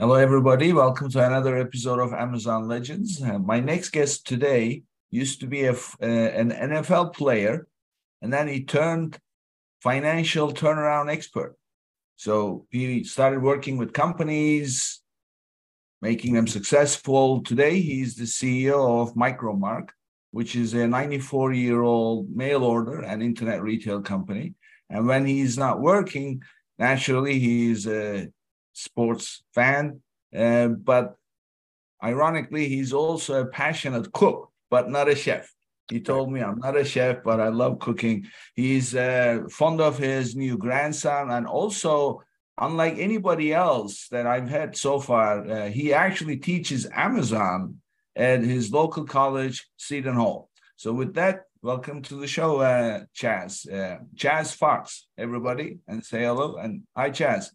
Hello, everybody. Welcome to another episode of Amazon Legends. Uh, my next guest today used to be a, uh, an NFL player, and then he turned financial turnaround expert. So he started working with companies, making them successful. Today, he's the CEO of Micromark, which is a 94 year old mail order and internet retail company. And when he's not working, naturally, he's a sports fan, uh, but ironically, he's also a passionate cook, but not a chef. He told me, I'm not a chef, but I love cooking. He's uh, fond of his new grandson. And also, unlike anybody else that I've had so far, uh, he actually teaches Amazon at his local college, Seton Hall. So, with that, welcome to the show, uh, Chas. Uh, Chas Fox, everybody, and say hello. And hi, Chas.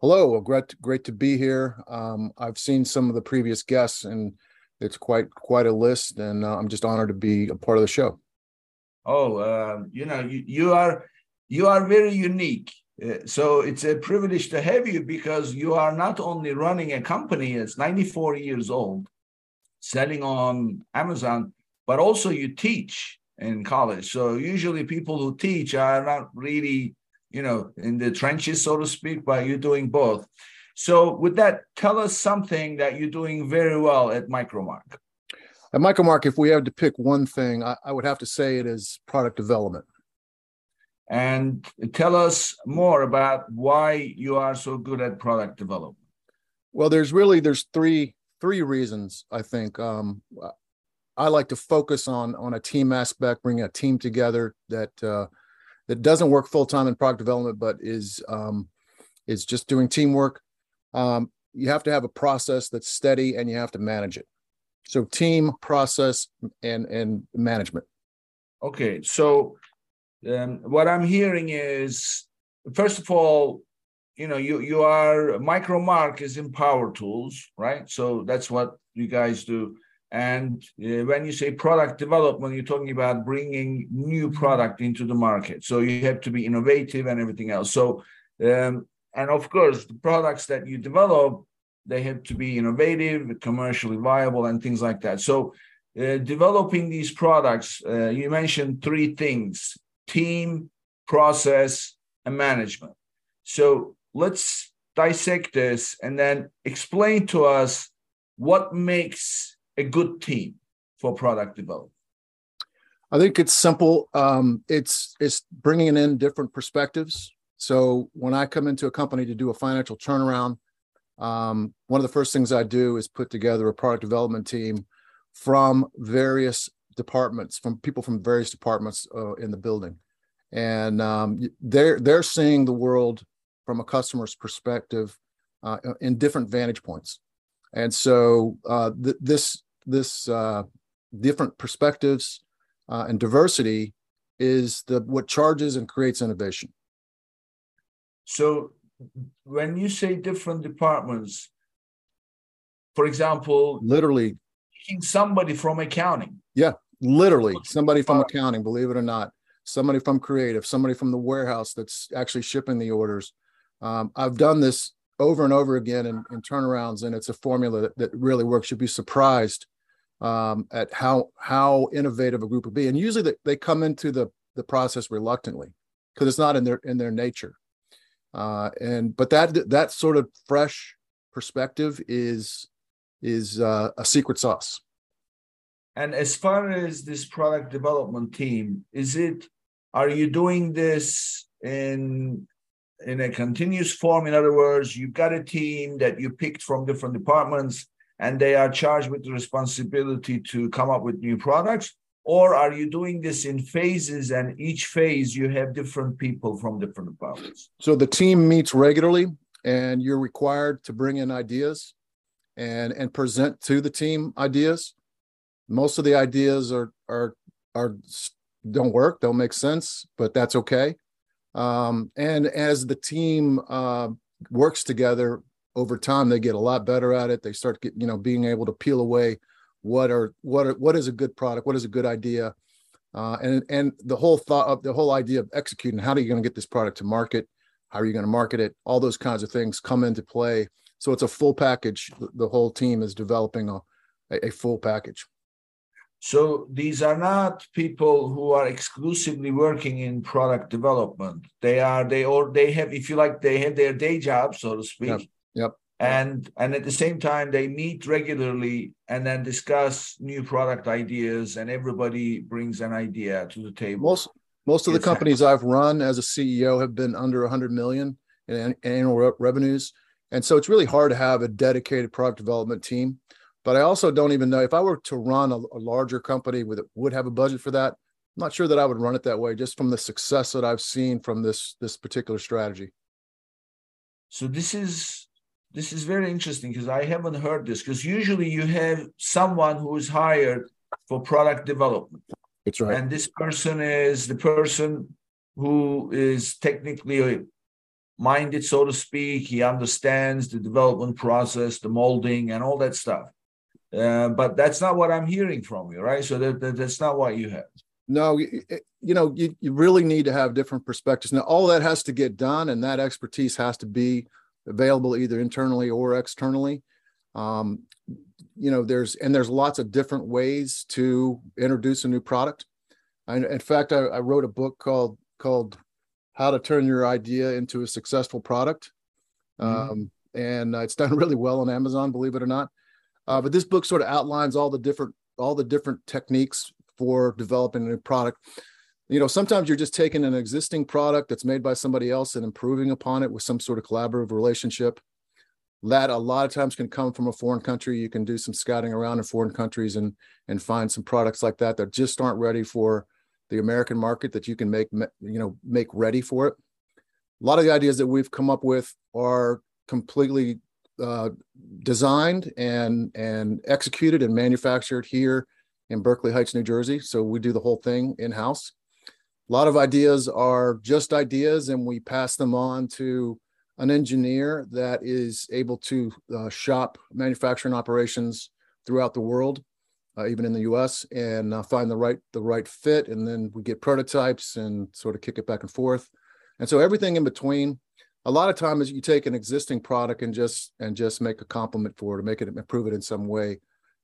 Hello, great, great to be here. Um, I've seen some of the previous guests, and it's quite quite a list, and uh, I'm just honored to be a part of the show. Oh, uh, you know, you, you are you are very unique. Uh, so it's a privilege to have you because you are not only running a company that's 94 years old, selling on Amazon, but also you teach in college. So usually people who teach are not really you know, in the trenches, so to speak, but you're doing both. So, with that, tell us something that you're doing very well at Micromark. At Micromark, if we had to pick one thing, I, I would have to say it is product development. And tell us more about why you are so good at product development. Well, there's really there's three three reasons I think. Um, I like to focus on on a team aspect, bringing a team together that uh, that doesn't work full time in product development, but is um, is just doing teamwork. Um, you have to have a process that's steady, and you have to manage it. So team, process, and and management. Okay, so um, what I'm hearing is, first of all, you know, you you are Micromark is in Power Tools, right? So that's what you guys do. And uh, when you say product development, you're talking about bringing new product into the market. So you have to be innovative and everything else. So, um, and of course, the products that you develop, they have to be innovative, commercially viable, and things like that. So, uh, developing these products, uh, you mentioned three things team, process, and management. So, let's dissect this and then explain to us what makes a good team for product development? I think it's simple. Um, it's it's bringing in different perspectives. So when I come into a company to do a financial turnaround, um, one of the first things I do is put together a product development team from various departments, from people from various departments uh, in the building, and um, they're they're seeing the world from a customer's perspective uh, in different vantage points. And so uh, th- this this uh, different perspectives uh, and diversity is the what charges and creates innovation. So, when you say different departments, for example, literally somebody from accounting. Yeah, literally somebody from accounting. Believe it or not, somebody from creative, somebody from the warehouse that's actually shipping the orders. Um, I've done this over and over again in, in turnarounds, and it's a formula that, that really works. You'd be surprised um, at how how innovative a group would be. And usually they, they come into the the process reluctantly because it's not in their in their nature. Uh, and but that that sort of fresh perspective is is uh, a secret sauce. And as far as this product development team, is it are you doing this in in a continuous form? In other words, you've got a team that you picked from different departments and they are charged with the responsibility to come up with new products? Or are you doing this in phases and each phase you have different people from different departments? So the team meets regularly and you're required to bring in ideas and and present to the team ideas. Most of the ideas are are are don't work, don't make sense, but that's okay. Um, and as the team uh, works together over time, they get a lot better at it. They start get, you know being able to peel away what are what are what is a good product, what is a good idea, uh, and and the whole thought of the whole idea of executing. How are you going to get this product to market? How are you going to market it? All those kinds of things come into play. So it's a full package. The whole team is developing a, a full package. So these are not people who are exclusively working in product development. They are they or they have, if you like, they have their day job, so to speak. Yep. Yep. And and at the same time, they meet regularly and then discuss new product ideas, and everybody brings an idea to the table. Most most of the companies I've run as a CEO have been under 100 million in annual re- revenues, and so it's really hard to have a dedicated product development team. But I also don't even know if I were to run a, a larger company with would have a budget for that. I'm not sure that I would run it that way, just from the success that I've seen from this this particular strategy. So this is this is very interesting because I haven't heard this because usually you have someone who is hired for product development. That's right. And this person is the person who is technically minded, so to speak. He understands the development process, the molding, and all that stuff. Uh, but that's not what I'm hearing from you, right? So that, that that's not what you have. No, you, you know, you, you really need to have different perspectives. Now, all that has to get done, and that expertise has to be available either internally or externally. Um, you know, there's and there's lots of different ways to introduce a new product. I, in fact, I, I wrote a book called called "How to Turn Your Idea into a Successful Product," mm-hmm. um, and uh, it's done really well on Amazon, believe it or not. Uh, but this book sort of outlines all the different all the different techniques for developing a new product. You know, sometimes you're just taking an existing product that's made by somebody else and improving upon it with some sort of collaborative relationship. That a lot of times can come from a foreign country. You can do some scouting around in foreign countries and and find some products like that that just aren't ready for the American market that you can make you know make ready for it. A lot of the ideas that we've come up with are completely uh, designed and and executed and manufactured here in Berkeley Heights, New Jersey. So we do the whole thing in house. A lot of ideas are just ideas, and we pass them on to an engineer that is able to uh, shop manufacturing operations throughout the world, uh, even in the U.S., and uh, find the right the right fit. And then we get prototypes and sort of kick it back and forth. And so everything in between a lot of times you take an existing product and just and just make a compliment for it or make it improve it in some way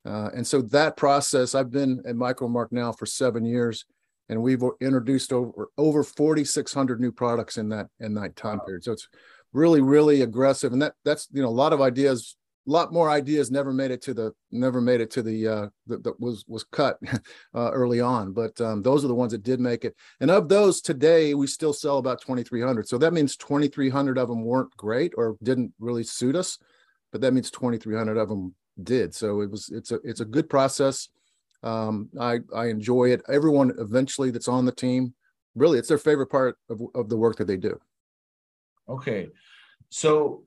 uh, and so that process i've been at micromark now for seven years and we've introduced over over 4600 new products in that in that time period. So it's really really aggressive. And that that's you know a lot of ideas a lot more ideas never made it to the never made it to the uh that, that was was cut uh, early on. But um, those are the ones that did make it. And of those today we still sell about 2300 so that means 2300 of them weren't great or didn't really suit us but that means 2300 of them did. So it was it's a it's a good process um, i i enjoy it. Everyone eventually that's on the team really it's their favorite part of, of the work that they do. Okay. So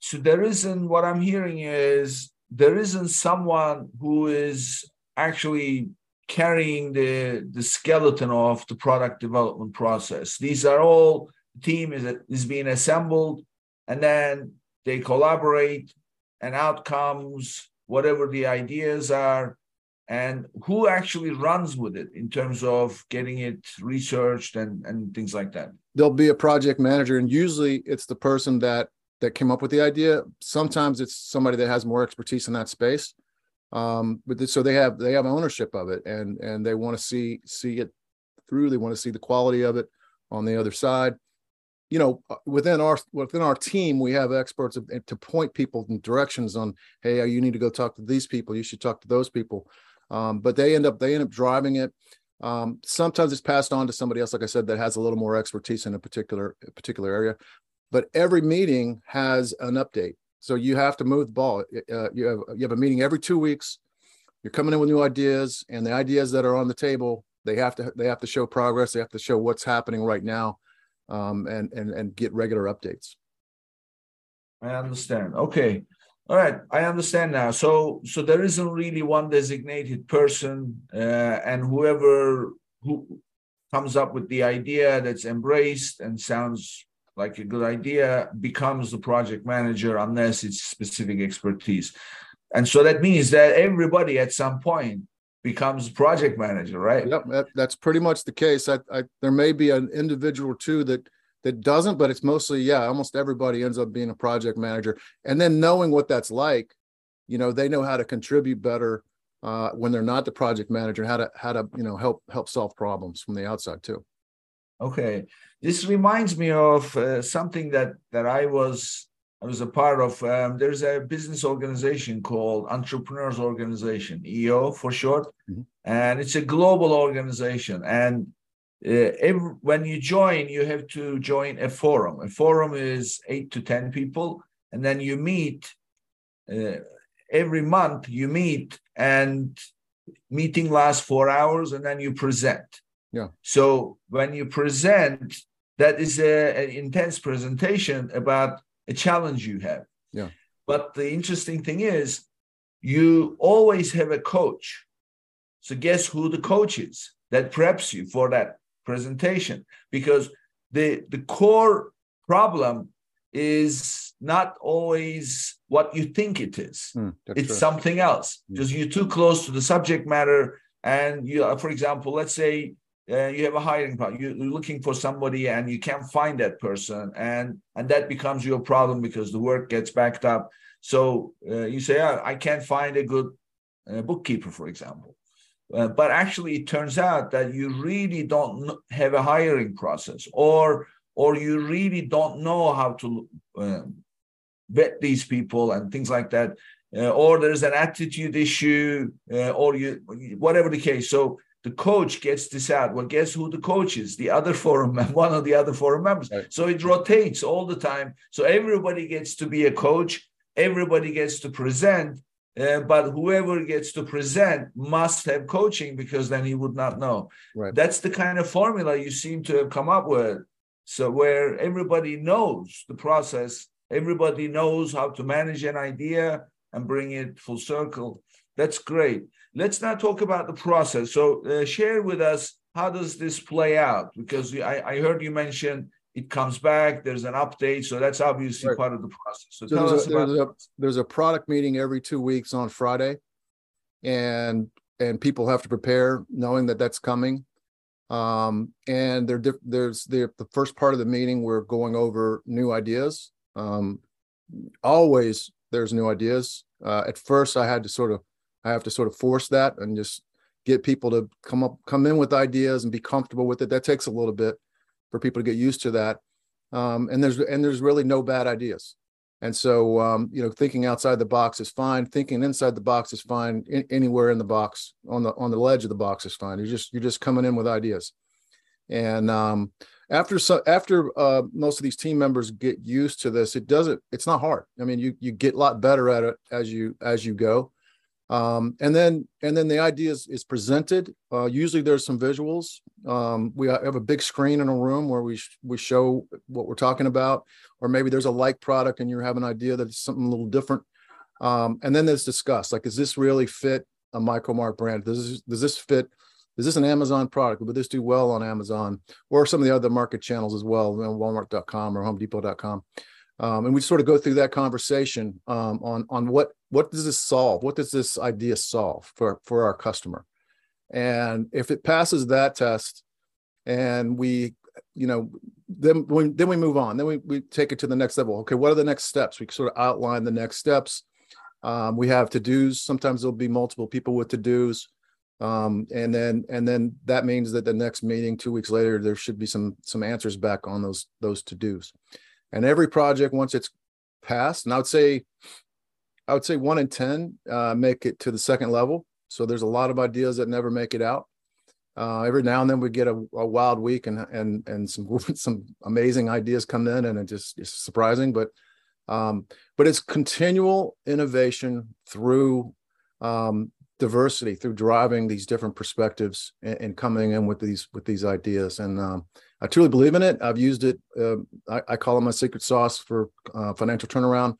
so there isn't what i'm hearing is there isn't someone who is actually carrying the the skeleton of the product development process. These are all team is is being assembled and then they collaborate and outcomes whatever the ideas are and who actually runs with it in terms of getting it researched and and things like that there'll be a project manager and usually it's the person that that came up with the idea. Sometimes it's somebody that has more expertise in that space. Um, but so they have they have ownership of it and and they want to see see it through. They want to see the quality of it on the other side. You know, uh, within our within our team, we have experts to point people in directions on, hey, you need to go talk to these people. You should talk to those people. Um, but they end up they end up driving it. Um, sometimes it's passed on to somebody else, like I said, that has a little more expertise in a particular particular area but every meeting has an update. So you have to move the ball. Uh, you have you have a meeting every two weeks. You're coming in with new ideas, and the ideas that are on the table, they have to they have to show progress. They have to show what's happening right now, um, and and and get regular updates. I understand. Okay. All right, I understand now. So, so there isn't really one designated person, uh, and whoever who comes up with the idea that's embraced and sounds like a good idea becomes the project manager unless it's specific expertise. And so that means that everybody at some point becomes project manager, right? Yep, that, that's pretty much the case. I, I, there may be an individual or two that that doesn't, but it's mostly yeah. Almost everybody ends up being a project manager, and then knowing what that's like, you know, they know how to contribute better uh, when they're not the project manager, how to how to you know help help solve problems from the outside too. Okay, this reminds me of uh, something that that I was I was a part of. Um, there's a business organization called Entrepreneurs Organization, EO for short, mm-hmm. and it's a global organization. And uh, every, when you join, you have to join a forum. A forum is eight to ten people, and then you meet. Uh, every month you meet and meeting lasts four hours and then you present yeah so when you present that is a, an intense presentation about a challenge you have yeah but the interesting thing is you always have a coach so guess who the coach is that preps you for that presentation because the the core problem is not always what you think it is. Mm, it's true. something else. Mm. Just you're too close to the subject matter. And you, for example, let's say uh, you have a hiring problem. You're looking for somebody and you can't find that person, and and that becomes your problem because the work gets backed up. So uh, you say, oh, I can't find a good uh, bookkeeper, for example. Uh, but actually, it turns out that you really don't have a hiring process, or or you really don't know how to um, vet these people and things like that, uh, or there's an attitude issue, uh, or you whatever the case. So the coach gets this out. Well, guess who the coach is? The other forum, one of the other forum members. Right. So it rotates all the time. So everybody gets to be a coach. Everybody gets to present. Uh, but whoever gets to present must have coaching because then he would not know. Right. That's the kind of formula you seem to have come up with. So where everybody knows the process Everybody knows how to manage an idea and bring it full circle. That's great. Let's now talk about the process. So uh, share with us how does this play out? Because I, I heard you mention it comes back. There's an update, so that's obviously right. part of the process. So, so tell us a, about. There's a, there's a product meeting every two weeks on Friday, and and people have to prepare knowing that that's coming. Um, and there, there's the the first part of the meeting. We're going over new ideas um, always there's new ideas. Uh, at first, I had to sort of, I have to sort of force that and just get people to come up, come in with ideas and be comfortable with it. That takes a little bit for people to get used to that. Um, and there's and there's really no bad ideas. And so, um, you know, thinking outside the box is fine. Thinking inside the box is fine. In, anywhere in the box, on the on the ledge of the box is fine. You're just you're just coming in with ideas. And um, after so after uh, most of these team members get used to this, it doesn't. It's not hard. I mean, you you get a lot better at it as you as you go. Um, and then and then the idea is, is presented. Uh, usually there's some visuals. Um, we have a big screen in a room where we sh- we show what we're talking about, or maybe there's a like product and you have an idea that it's something a little different. Um, and then there's discussed like, does this really fit a Micro-Mark brand? Does this, does this fit is this an Amazon product? Would this do well on Amazon or some of the other market channels as well, Walmart.com or HomeDepot.com? Um, and we sort of go through that conversation um, on on what what does this solve? What does this idea solve for for our customer? And if it passes that test, and we, you know, then we, then we move on. Then we we take it to the next level. Okay, what are the next steps? We sort of outline the next steps. Um, we have to dos. Sometimes there'll be multiple people with to dos. Um, and then and then that means that the next meeting two weeks later there should be some some answers back on those those to dos and every project once it's passed and i would say i would say one in ten uh, make it to the second level. So there's a lot of ideas that never make it out. Uh, every now and then we get a, a, wild week and and and some some amazing ideas come in and it just is surprising. But um, but it's continual innovation through um, diversity through driving these different perspectives and, and, coming in with these with these ideas. And um, i truly believe in it. I've used it uh, I, I, call it my secret sauce for uh, financial turnaround.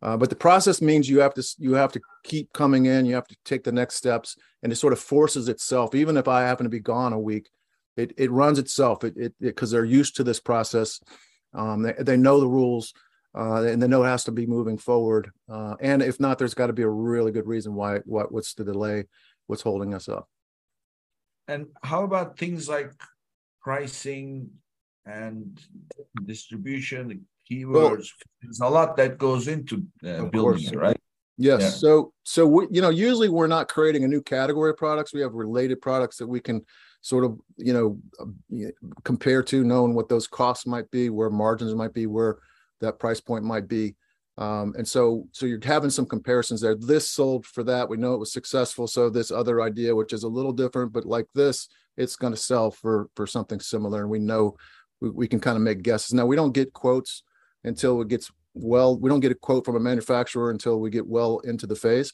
Uh, but the process means you have to you have to keep coming in. You have to take the next steps and it sort of forces itself. Even if i happen to be gone a week it, it runs itself. It it because they're used to this process. Um, they, they know the rules uh, and the note has to be moving forward. Uh, and if not, there's got to be a really good reason why. What what's the delay? What's holding us up? And how about things like pricing and distribution, keywords? Well, There's a lot that goes into uh, building it, right? Yes. Yeah. So so we, you know usually we're not creating a new category of products. We have related products that we can sort of you know uh, compare to, knowing what those costs might be, where margins might be, where that price point might be. Um, and so, so you're having some comparisons there. This sold for that. We know it was successful. So this other idea, which is a little different, but like this, it's going to sell for for something similar. And we know we, we can kind of make guesses. Now we don't get quotes until it gets well. We don't get a quote from a manufacturer until we get well into the phase.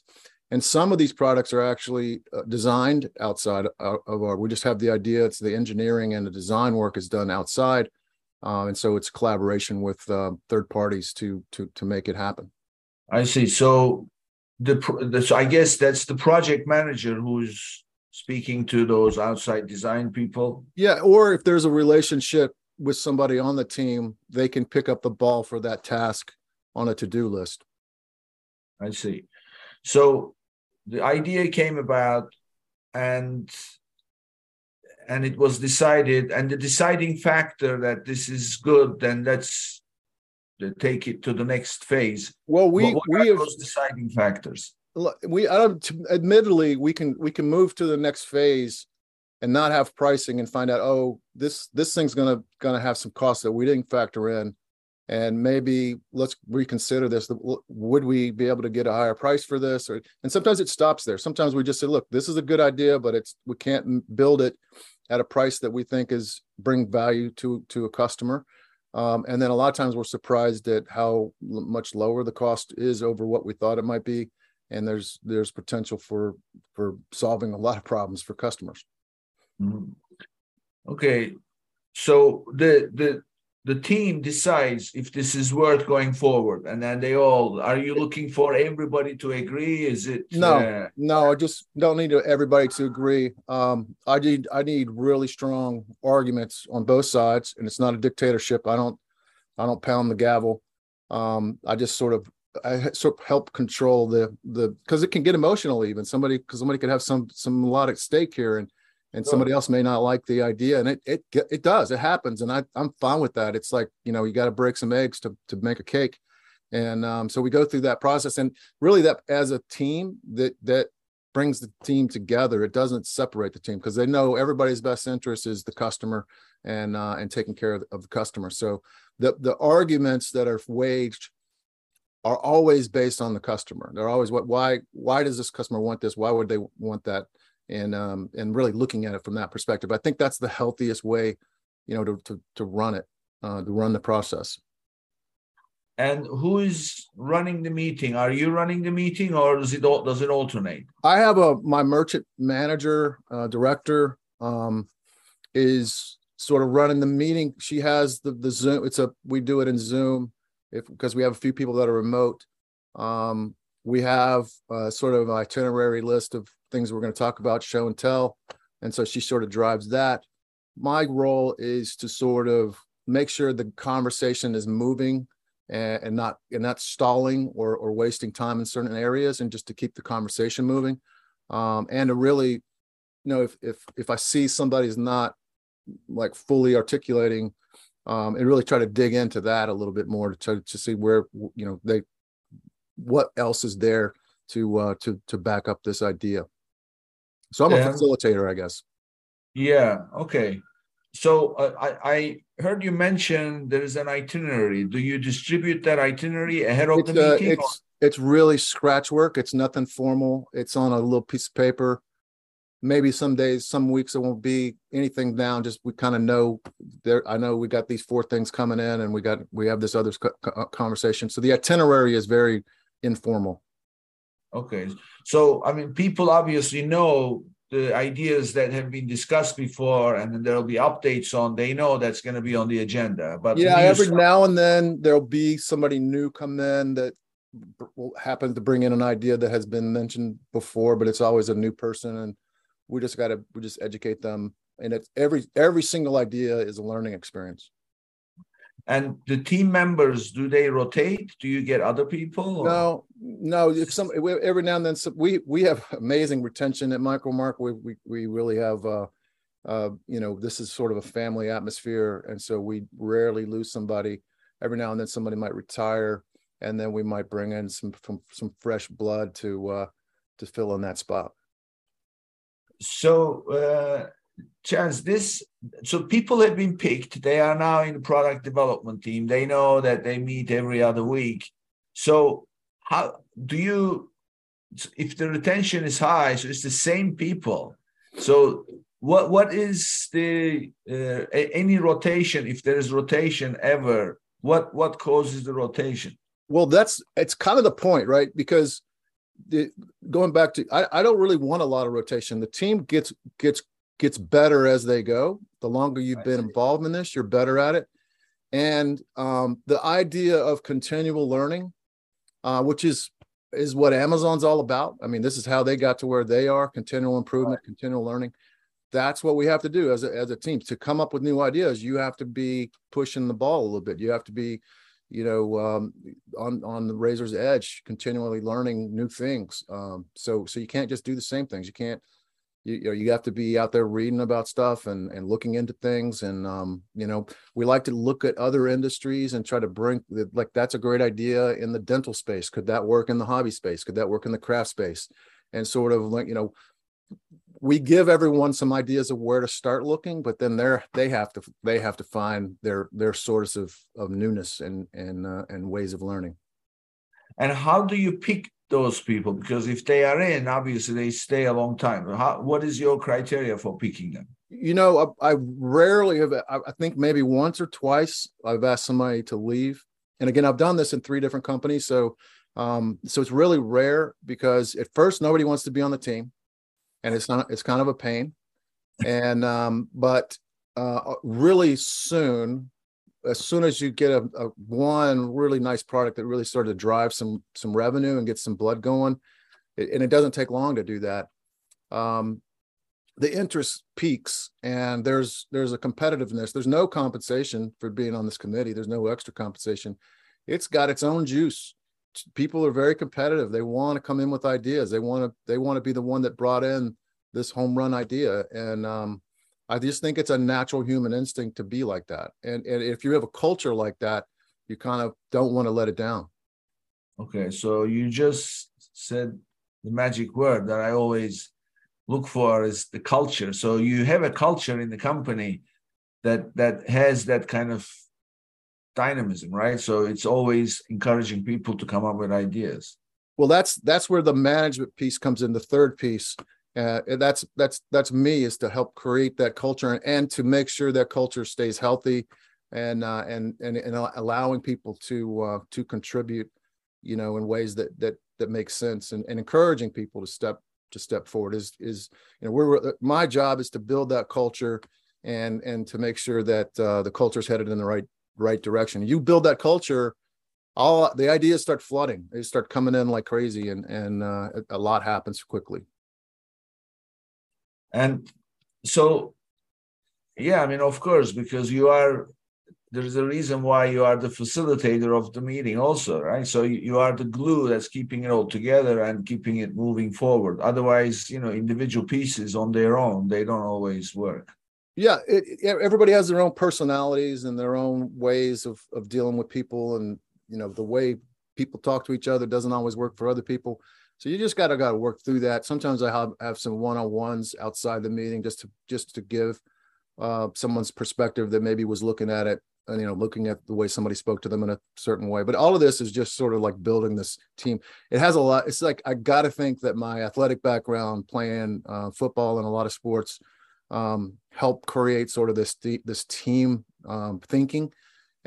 And some of these products are actually uh, designed outside of our. We just have the idea. It's the engineering and the design work is done outside uh, and so it's collaboration with uh, third parties to to to make it happen. I see. So the, the so I guess that's the project manager who's speaking to those outside design people. Yeah, or if there's a relationship with somebody on the team, they can pick up the ball for that task on a to-do list. I see. So the idea came about and and it was decided and the deciding factor that this is good then let's uh, take it to the next phase. Well we we have those deciding factors? We admittedly we can we can move to the next phase and not have pricing and find out oh this this thing's gonna gonna have some costs that we didn't factor in. And maybe let's reconsider this. Would we be able to get a higher price for this? Or and sometimes it stops there. Sometimes we just say look this is a good idea but it's we can't build it at a price that we think is bring value to to a customer. Um, and then a lot of times we're surprised at how much lower the cost is over what we thought it might be, and there's there's potential for for solving a lot of problems for customers. Mm-hmm. Okay, so the the the team decides if this is worth going forward. And then they all are you looking for everybody to agree? Is it no uh, no i just don't need everybody to agree. Um i need i need really strong arguments on both sides and it's not a dictatorship. I don't i don't pound the gavel. Um i just sort of I sort of help control the the because it can get emotional even. Somebody because somebody could have some some a lot at stake here and and somebody else may not like the idea and it it it does it happens and I I'm fine with that. It's like you know you got to break some eggs to to make a cake. And um, so we go through that process and really that as a team that that brings the team together. It doesn't separate the team because they know everybody's best interest is the customer and uh, and taking care of, of the customer. So the the arguments that are waged are always based on the customer. They're always what why why does this customer want this? Why would they want that and um, and really looking at it from that perspective. I think that's the healthiest way, you know, to to, to run it, uh, to run the process. And who is running the meeting? Are you running the meeting, or does it does it alternate? I have a my merchant manager uh, director um, is sort of running the meeting. She has the the Zoom. It's a we do it in Zoom if because we have a few people that are remote. Um, we have a sort of itinerary list of things we're going to talk about, show and tell. And so she sort of drives that. My role is to sort of make sure the conversation is moving and, and not and not stalling or or wasting time in certain areas, and just to keep the conversation moving. Um, and to really, you know, if if if I see somebody's not like fully articulating, um, and really try to dig into that a little bit more to to see where you know they what else is there to uh, to to back up this idea. So I'm yeah. a facilitator, I guess. Yeah. Okay. So uh, I, I heard you mention there is an itinerary. Do you distribute that itinerary ahead of it's, the uh, meeting? It's or? it's really scratch work. It's nothing formal. It's on a little piece of paper. Maybe some days, some weeks, it won't be anything down. Just we kind of know there. I know we got these four things coming in, and we got we have this other uh, conversation. So the itinerary is very informal. Okay. So, I mean, people obviously know the ideas that have been discussed before and then there'll be updates on they know that's going to be on the agenda but yeah every now and then there'll be somebody new come in that will happen to bring in an idea that has been mentioned before but it's always a new person and we just got to we just educate them and it's every every single idea is a learning experience and the team members, do they rotate? Do you get other people? Or? No, no. If some every now and then, some, we we have amazing retention at Micromark. We we we really have. Uh, uh, you know, this is sort of a family atmosphere, and so we rarely lose somebody. Every now and then, somebody might retire, and then we might bring in some some, some fresh blood to uh, to fill in that spot. So, uh, chance this so people have been picked. They are now in the product development team. They know that they meet every other week. So how do you if the retention is high so it's the same people. So what what is the uh, any rotation if there is rotation ever what what causes the rotation? Well that's it's kind of the point right? Because the, going back to I, I don't really want a lot of rotation. The team gets gets gets better as they go. The longer you've been involved in this, you're better at it. And um, the idea of continual learning, uh, which is is what Amazon's all about. I mean, this is how they got to where they are: continual improvement, right. continual learning. That's what we have to do as a, as a team to come up with new ideas. You have to be pushing the ball a little bit. You have to be, you know, um, on on the razor's edge, continually learning new things. Um, so so you can't just do the same things. You can't you, you know you have to be out there reading about stuff and and looking into things and um you know we like to look at other industries and try to bring like that's a great idea in the dental space. Could that work in the hobby space? Could that work in the craft space? And sort of like you know we give everyone some ideas of where to start looking but then they're they have to they have to find their their source of of newness and and uh, and ways of learning. And how do you pick those people? Because if they are in, obviously they stay a long time. How, what is your criteria for picking them? You know, I, I rarely have. I think maybe once or twice I've asked somebody to leave, and again, I've done this in three different companies. So, um, so it's really rare because at first nobody wants to be on the team, and it's not. It's kind of a pain, and um, but uh, really soon as soon as you get a, a, one really nice product that really started to drive some some revenue and get some blood going, it, and it doesn't take long to do that. Um, the interest peaks, and there's there's a competitiveness. There's no compensation for being on this committee. There's no extra compensation. It's got its own juice. People are very competitive. They want to come in with ideas. They want to they want to be the one that brought in this home run idea, and um, I just think it's a natural human instinct to be like that. And, and if you have a culture like that, you kind of don't want to let it down. Okay. So you just said the magic word that I always look for is the culture. So you have a culture in the company that that has that kind of dynamism, right? So it's always encouraging people to come up with ideas. Well, that's that's where the management piece comes in. The third piece uh, that's that's that's me is to help create that culture and, to make sure that culture stays healthy and uh, and, and and allowing people to uh, to contribute you know in ways that that that make sense and, and encouraging people to step to step forward is is you know we're my job is to build that culture and and to make sure that uh, the culture is headed in the right right direction. You build that culture all the ideas start flooding. They start coming in like crazy and and uh, a lot happens quickly and so, yeah, I mean, of course, because you are, there's a reason why you are the facilitator of the meeting, also, right? So you are the glue that's keeping it all together and keeping it moving forward. Otherwise, you know, individual pieces on their own, they don't always work. Yeah, it, everybody has their own personalities and their own ways of of dealing with people, and you know, the way people talk to each other doesn't always work for other people. So you just gotta gotta work through that. Sometimes I have, have some one-on-ones outside the meeting just to just to give uh, someone's perspective that maybe was looking at it and you know looking at the way somebody spoke to them in a certain way. But all of this is just sort of like building this team. It has a lot. It's like I gotta think that my athletic background, playing uh, football and a lot of sports, um, help create sort of this this team um, thinking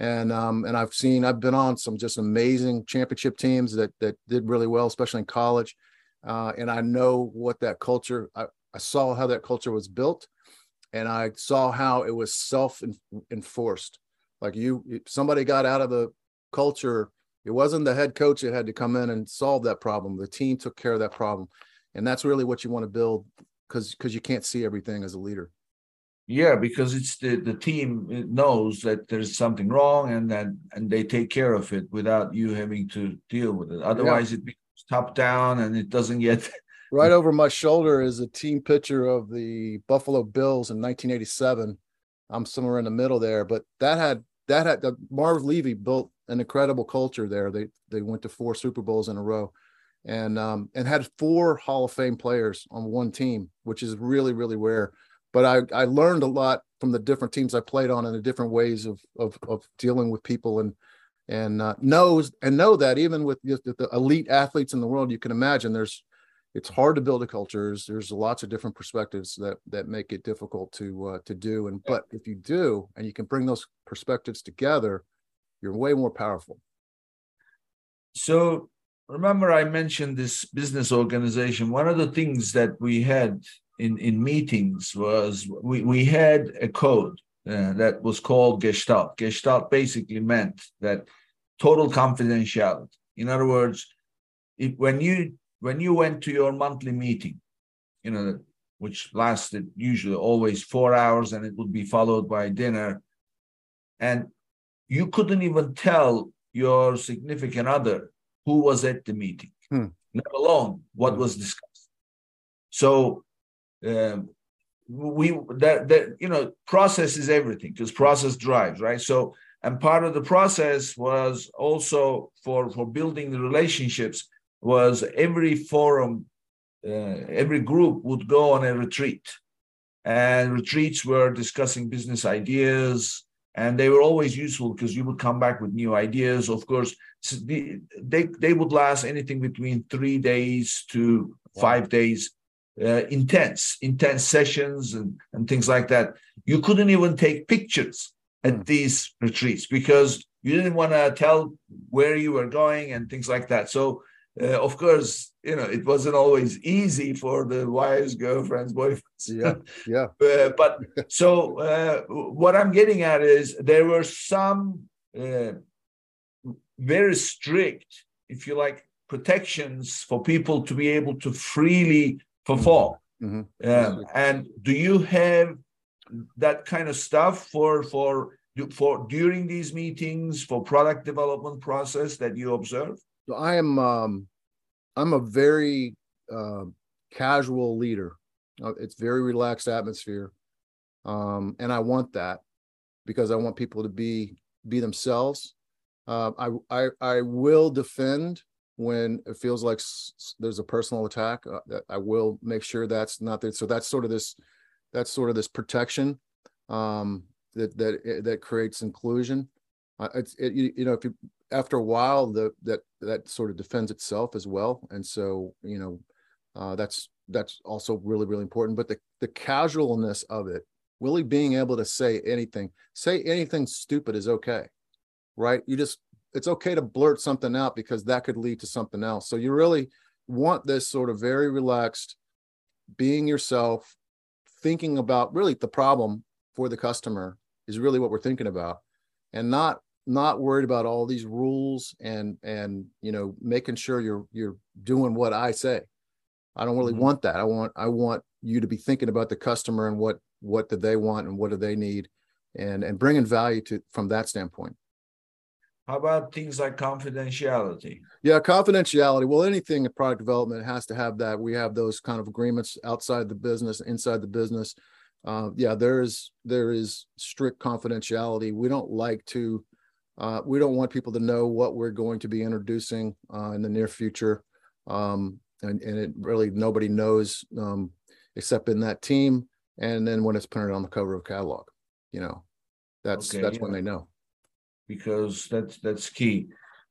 and um, and I've seen I've been on some just amazing championship teams that that did really well, especially in college. uh, and I know what that culture. I, I saw how that culture was built, and I saw how it was self enforced. Like you, somebody got out of the culture. It wasn't the head coach that had to come in and solve that problem. The team took care of that problem, and that's really what you want to build because because you can't see everything as a leader. Yeah, because it's the the team knows that there's something wrong and that and they take care of it without you having to deal with it. Otherwise, yeah. it becomes top down and it doesn't get. right over my shoulder is a team picture of the Buffalo Bills in 1987. I'm somewhere in the middle there, but that had that had the Marv Levy built an incredible culture there. They they went to four Super Bowls in a row, and um, and had four Hall of Fame players on one team, which is really really rare but I, I learned a lot from the different teams I played on and the different ways of of, of dealing with people and and uh, knows and know that even with the, the elite athletes in the world, you can imagine there's it's hard to build a culture. There's, there's lots of different perspectives that that make it difficult to uh, to do. And but if you do, and you can bring those perspectives together, you're way more powerful. So remember, I mentioned this business organization. One of the things that we had in, in meetings was we, we had a code uh, that was called Gestalt. Gestalt basically meant that total confidentiality. In other words, if, when you when you went to your monthly meeting, you know, which lasted usually always four hours, and it would be followed by dinner, and you couldn't even tell your significant other who was at the meeting, hmm. let alone what was discussed. So um, we that that you know process is everything because process drives right? So and part of the process was also for for building the relationships was every forum uh, every group would go on a retreat. And retreats were discussing business ideas and they were always useful because you would come back with new ideas. Of course they they would last anything between 3 days to 5 days uh, intense, intense sessions and, and things like that. You couldn't even take pictures at mm. these retreats because you didn't want to tell where you were going and things like that. So, uh, of course, you know, it wasn't always easy for the wives, girlfriends, boyfriends. Yeah, yeah. uh, but so uh, what I'm getting at is there were some uh, very strict, if you like, protections for people to be able to freely perform. Mm-hmm. Um, and do you have that kind of stuff for for for during these meetings for product development process that you observe? So I am um, I'm a very uh, casual leader. Uh, it's very relaxed atmosphere, um, and I want that because I want people to be be themselves. Uh, I I I will defend when it feels like there's a personal attack uh, i will make sure that's not there. So that's sort of this that's sort of this protection um, that that eh, that creates inclusion. Uh, it's it, you, you, know if you after a while the that that sort of defends itself as well. And so you know uh, that's that's also really really important. But the the casualness of it really being able to say anything say anything stupid is okay right? You just it's okay to blurt something out because that could lead to something else. So you really want this sort of very relaxed, being yourself, thinking about really the problem for the customer is really what we're thinking about, and not not worried about all these rules and and you know making sure you're you're doing what I say. I don't really mm-hmm. want that. I want I want you to be thinking about the customer and what what do they want and what do they need, and and bringing value to from that standpoint. How about things like confidentiality? Yeah, confidentiality. Well, anything in product development has to have that. We have those kind of agreements outside the business, inside the business. Uh, yeah, there is there is strict confidentiality. We don't like to. Uh, we don't want people to know what we're going to be introducing uh, in the near future, um, and and it really nobody knows um, except in that team. And then when it's printed on the cover of catalog, you know, that's okay, that's yeah. when they know because that's that's key.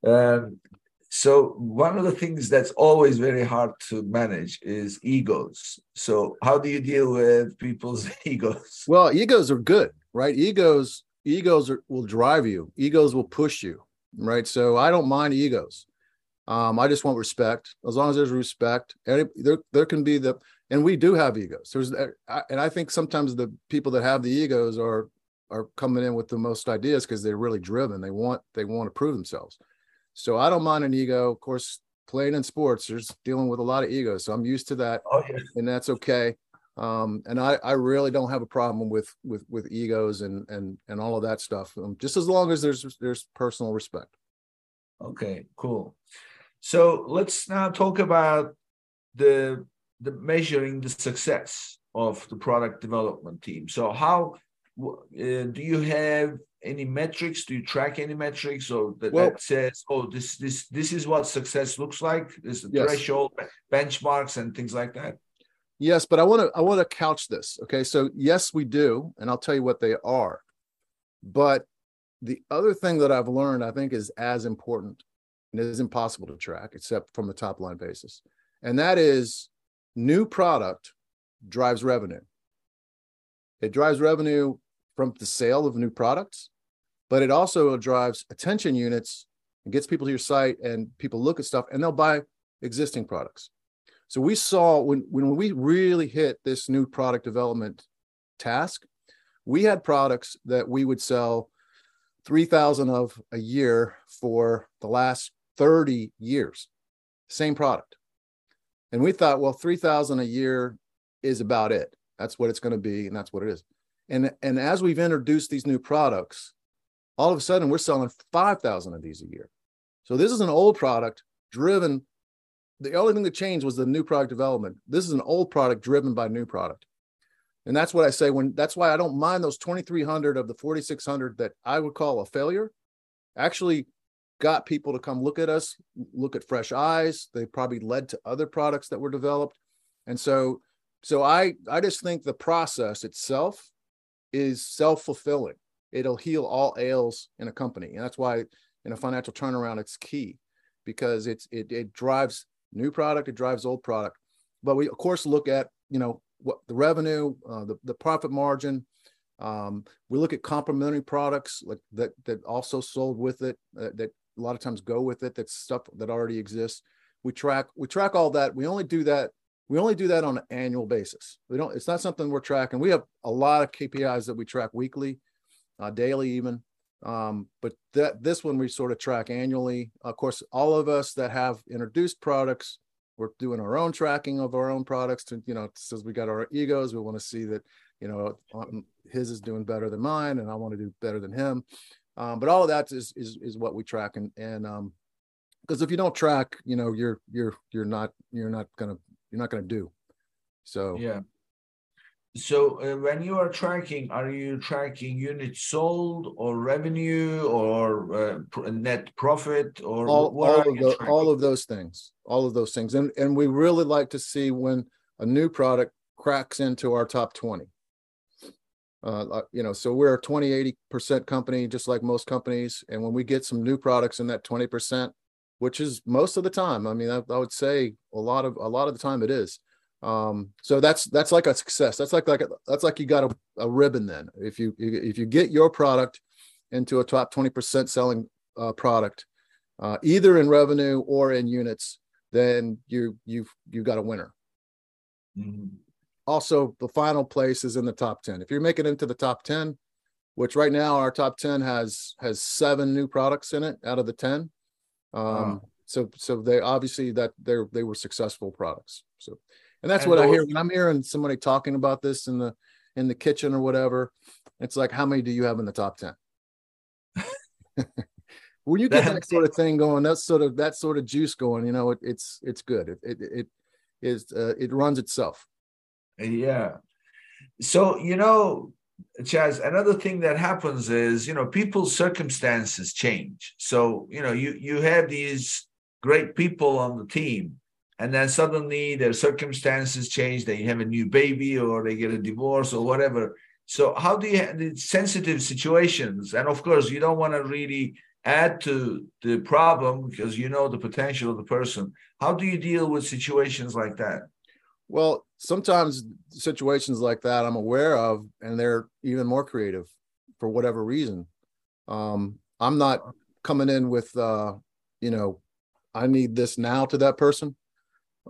Um, so one of the things that's always very hard to manage is egos. So how do you deal with people's egos? Well, egos are good, right? Egos egos are, will drive you. Egos will push you, right? So I don't mind egos. Um, I just want respect. As long as there's respect, there there can be the and we do have egos. There's and I think sometimes the people that have the egos are are coming in with the most ideas because they're really driven. They want they want to prove themselves. So I don't mind an ego. Of course, playing in sports, there's dealing with a lot of egos. So I'm used to that, oh, yeah. and that's okay. Um, and I, I really don't have a problem with with with egos and and and all of that stuff. Um, just as long as there's there's personal respect. Okay, cool. So let's now talk about the the measuring the success of the product development team. So how uh, do you have any metrics? Do you track any metrics or that, well, that says, oh, this this this is what success looks like? This yes. threshold benchmarks and things like that. Yes, but I want to I want to couch this. Okay, so yes, we do, and I'll tell you what they are. But the other thing that I've learned, I think, is as important and it is impossible to track except from a top line basis, and that is new product drives revenue. It drives revenue from the sale of new products, but it also drives attention units and gets people to your site and people look at stuff and they'll buy existing products. So we saw when when we really hit this new product development task, we had products that we would sell 3000 of a year for the last 30 years. Same product. And we thought, well, 3000 a year is about it. That's what it's going to be and that's what it is. And and as we've introduced these new products, all of a sudden we're selling 5,000 of these a year. So this is an old product driven the only thing that changed was the new product development. This is an old product driven by new product. And that's what I say when that's why I don't mind those 2300 of the 4600 that I would call a failure. Actually got people to come look at us, look at fresh eyes. They probably led to other products that were developed. And so so I I just think the process itself is self-fulfilling. It'll heal all ails in a company. And that's why in a financial turnaround it's key because it's it it drives new product, it drives old product. But we of course look at, you know, what the revenue, uh, the, the profit margin. Um, we look at complementary products like that that also sold with it uh, that a lot of times go with it. That's stuff that already exists. We track we track all that. We only do that we only do that on an annual basis. We don't. It's not something we're tracking. We have a lot of KPIs that we track weekly, uh, daily, even. Um, but that this one we sort of track annually. Of course, all of us that have introduced products, we're doing our own tracking of our own products. To you know, since we got our egos, we want to see that you know um, his is doing better than mine, and I want to do better than him. Um, but all of that is is is what we track, and and um, because if you don't track, you know, you're you're you're not you're not gonna you're not gonna do. So yeah. So uh, when you are tracking, are you tracking units sold or revenue or uh, net profit or all, all of the, all of those things, all of those things, and and we really like to see when a new product cracks into our top twenty. Uh, you know, so we're a 20, 80 percent company, just like most companies, and when we get some new products in that twenty percent, which is most of the time, I mean, I, I would say a lot of a lot of the time it is. Um so that's that's like a success. That's like like a, that's like you got a, a ribbon then. If you if you get your product into a top 20% selling uh, product uh, either in revenue or in units then you you've you got a winner. Mm-hmm. also the final place is in the top 10 if you're making it into the top 10 which right now our top 10 has has seven new products in it out of the 10 um wow. so so they obviously that they're they were successful products so and that's and what those, I hear when I'm hearing somebody talking about this in the in the kitchen or whatever. It's like, how many do you have in the top ten? when you get that, that sort of thing going, that sort of that sort of juice going, you know, it, it's it's good. It it, it is uh, it runs itself. Yeah. So you know, Chas, another thing that happens is you know people's circumstances change. So you know you you have these great people on the team and then suddenly their circumstances change they have a new baby or they get a divorce or whatever. So how do you sensitive situations? And of course you don't want to really add to the problem because you know the potential of the person. How do you deal with situations like that well sometimes situations like that i'm aware of and they're even more creative for whatever reason um, i'm not coming in with uh, you know I need this now to that person.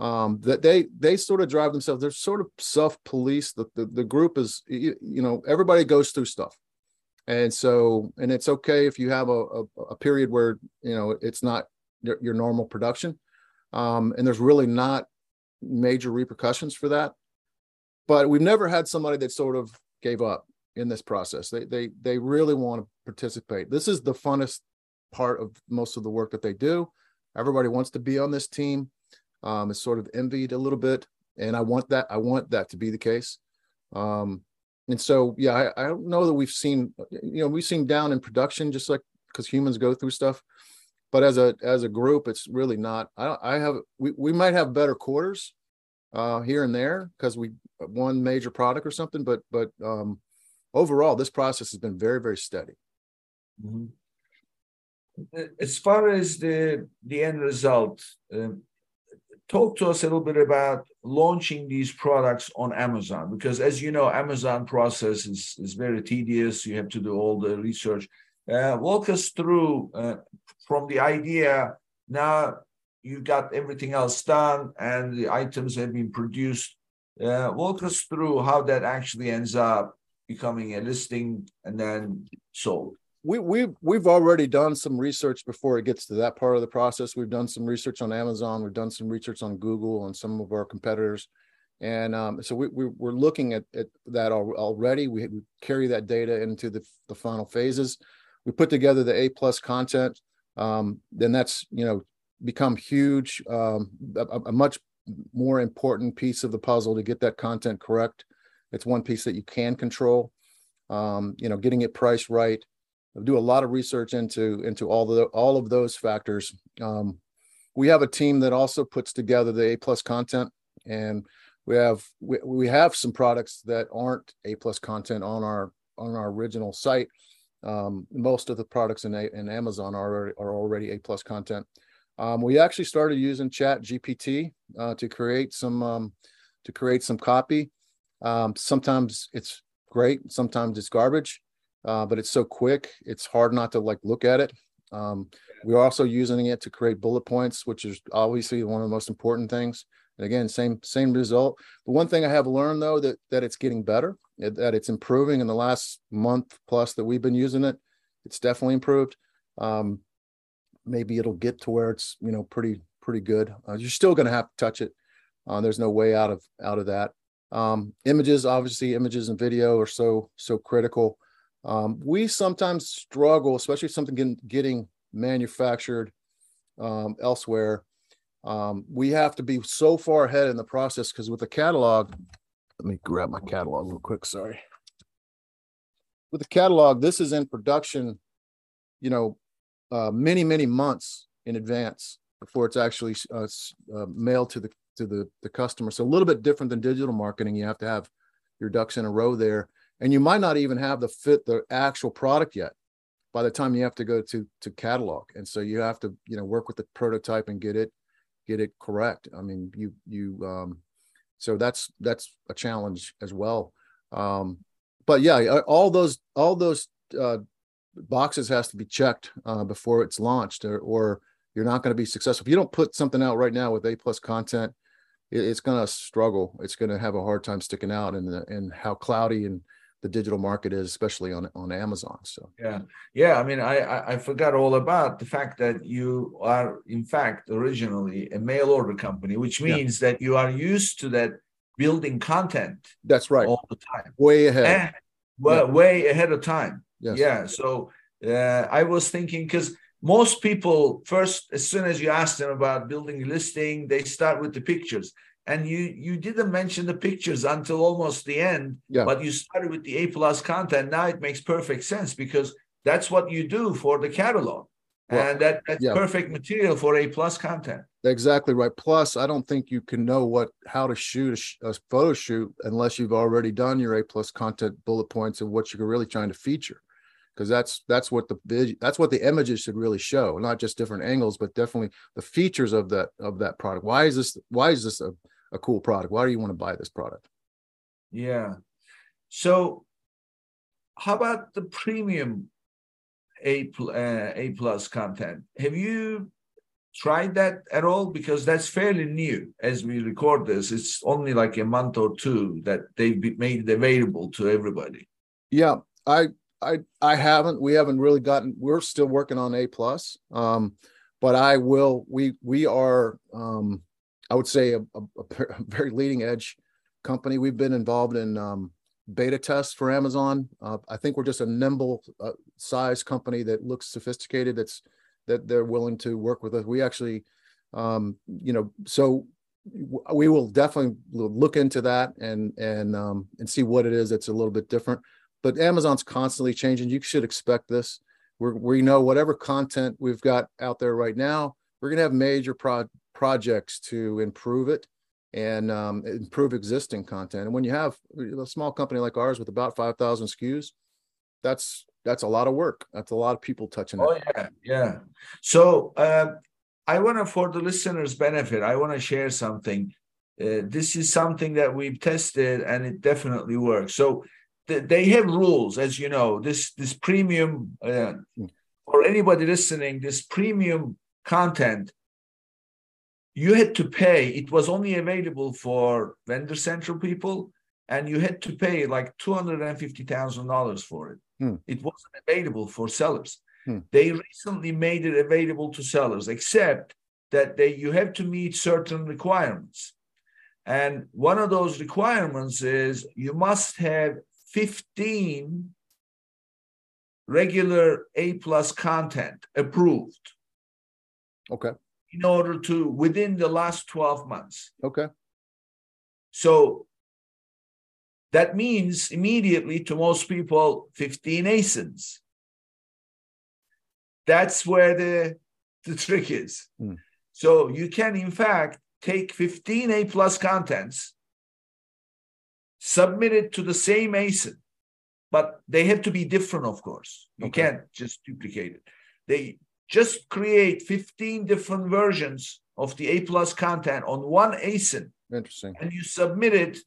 Um, that they they sort of drive themselves. They're sort of self police. The, the the group is you, you know everybody goes through stuff, and so and it's okay if you have a a, a period where you know it's not your, your normal production, um, and there's really not major repercussions for that. But we've never had somebody that sort of gave up in this process. They they they really want to participate. This is the funnest part of most of the work that they do. Everybody wants to be on this team. Um, it's sort of envied a little bit, and I want that. I want that to be the case. Um, and so, yeah, I, I don't know that we've seen, you know, we've seen down in production just like because humans go through stuff. But as a as a group, it's really not. I I have we we might have better quarters uh, here and there because we one major product or something. But but um, overall, this process has been very very steady. Mm-hmm. As far as the the end result, um, talk to us a little bit about launching these products on Amazon because, as you know, Amazon process is is very tedious. You have to do all the research. Uh, walk us through uh, from the idea now you got everything else done and the items have been produced. Uh, walk us through how that actually ends up becoming a listing and then sold. We we've we've already done some research before it gets to that part of the process. We've done some research on Amazon. We've done some research on Google and some of our competitors, and um, so we, we are looking at, at that already. We, we carry that data into the the final phases. We put together the A plus content. Um, then that's you know become huge, um, a, a, much more important piece of the puzzle to get that content correct. It's one piece that you can control. Um, you know, getting it priced right. I do a lot of research into into all the all of those factors. Um, we have a team that also puts together the A plus content, and we have we, we have some products that aren't A plus content on our on our original site. Um, most of the products in, a, in Amazon are are already A plus content. Um, we actually started using Chat GPT uh, to create some um, to create some copy. Um, sometimes it's great, sometimes it's garbage, uh, but it's so quick, it's hard not to like look at it. Um, we're also using it to create bullet points, which is obviously one of the most important things. And again, same same result. The one thing I have learned though that that it's getting better, that it's improving in the last month plus that we've been using it. It's definitely improved. Um, maybe it'll get to where it's you know pretty pretty good. Uh, you're still going to have to touch it. Uh, there's no way out of out of that. Um, images, obviously, images and video are so so critical. Um, we sometimes struggle, especially something getting, getting manufactured um, elsewhere. Um, we have to be so far ahead in the process because with the catalog, let me grab my catalog real quick. Sorry. With the catalog, this is in production, you know, uh, many many months in advance before it's actually uh, uh, mailed to the to the the customer. So a little bit different than digital marketing. You have to have your ducks in a row there, and you might not even have the fit the actual product yet by the time you have to go to to catalog. And so you have to you know work with the prototype and get it get it correct. I mean you you um, so that's that's a challenge as well. Um, but yeah, all those all those uh, boxes has to be checked uh, before it's launched or, or you're not going to be successful. If you don't put something out right now with A plus content, it, it's going to struggle. It's going to have a hard time sticking out and and how cloudy and the digital market is, especially on on Amazon. So yeah, yeah. I mean, I I forgot all about the fact that you are in fact originally a mail order company, which means yeah. that you are used to that building content. That's right. All the time, way ahead. And, well, yeah. way ahead of time. Yes. Yeah. So uh, I was thinking because most people first, as soon as you ask them about building a listing, they start with the pictures. And you you didn't mention the pictures until almost the end, yeah. but you started with the A plus content. Now it makes perfect sense because that's what you do for the catalog. Well, and that, that's yeah. perfect material for A plus content. Exactly right. Plus, I don't think you can know what how to shoot a, a photo shoot unless you've already done your A plus content bullet points of what you're really trying to feature because that's that's what the that's what the images should really show not just different angles but definitely the features of that of that product why is this why is this a, a cool product why do you want to buy this product yeah so how about the premium a uh, a plus content have you tried that at all? Because that's fairly new as we record this. It's only like a month or two that they've made it available to everybody. Yeah, I I I haven't. We haven't really gotten. We're still working on A plus. Um, but I will. We we are. Um, I would say a, a, a very leading edge company. We've been involved in um, beta tests for Amazon. Uh, I think we're just a nimble uh, size company that looks sophisticated. That's that they're willing to work with us. We actually, um, you know, so we will definitely look into that and and um, and see what it is that's a little bit different. But Amazon's constantly changing. You should expect this. We're, we know whatever content we've got out there right now, we're going to have major pro- projects to improve it and um, improve existing content. And when you have a small company like ours with about 5,000 SKUs, that's that's a lot of work. That's a lot of people touching it. oh, yeah, yeah. So uh, I want to, for the listeners' benefit, I want to share something. Uh, this is something that we've tested and it definitely works. So th- they have rules, as you know. This this premium, uh, hmm. for anybody listening, this premium content you had to pay. It was only available for vendor central people, and you had to pay like two hundred and fifty thousand dollars for it. Hmm. It wasn't available for sellers. Hmm. They recently made it available to sellers, except that they you have to meet certain requirements. And one of those requirements is you must have 15 regular A plus content approved. Okay in order to within the last 12 months. Okay. So that means immediately to most people 15 ASINs. That's where the, the trick is. Mm. So you can, in fact, take 15 A plus contents, submit it to the same ASIN, but they have to be different, of course. You okay. can't just duplicate it. They just create 15 different versions of the A plus content on one ASIN. Interesting. And you submit it.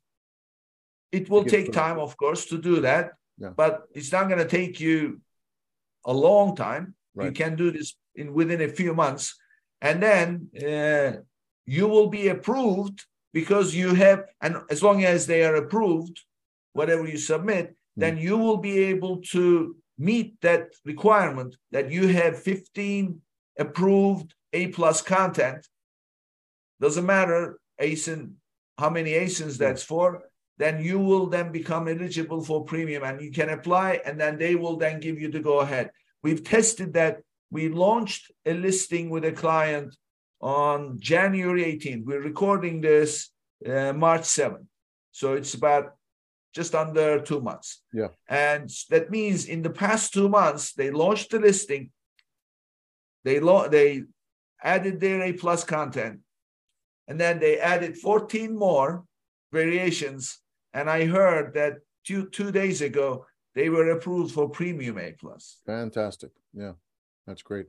It will take time, of course, to do that, yeah. but it's not going to take you a long time. Right. You can do this in within a few months, and then uh, you will be approved because you have, and as long as they are approved, whatever you submit, mm. then you will be able to meet that requirement that you have 15 approved A plus content, doesn't matter ASIN, how many ASINs that's for, then you will then become eligible for premium and you can apply and then they will then give you the go ahead. We've tested that. We launched a listing with a client on January 18th. We're recording this uh, March 7th. So it's about just under two months. Yeah. And that means in the past two months, they launched the listing. They lo- they added their A plus content, and then they added 14 more variations. And I heard that two two days ago they were approved for premium A plus. Fantastic. Yeah, that's great.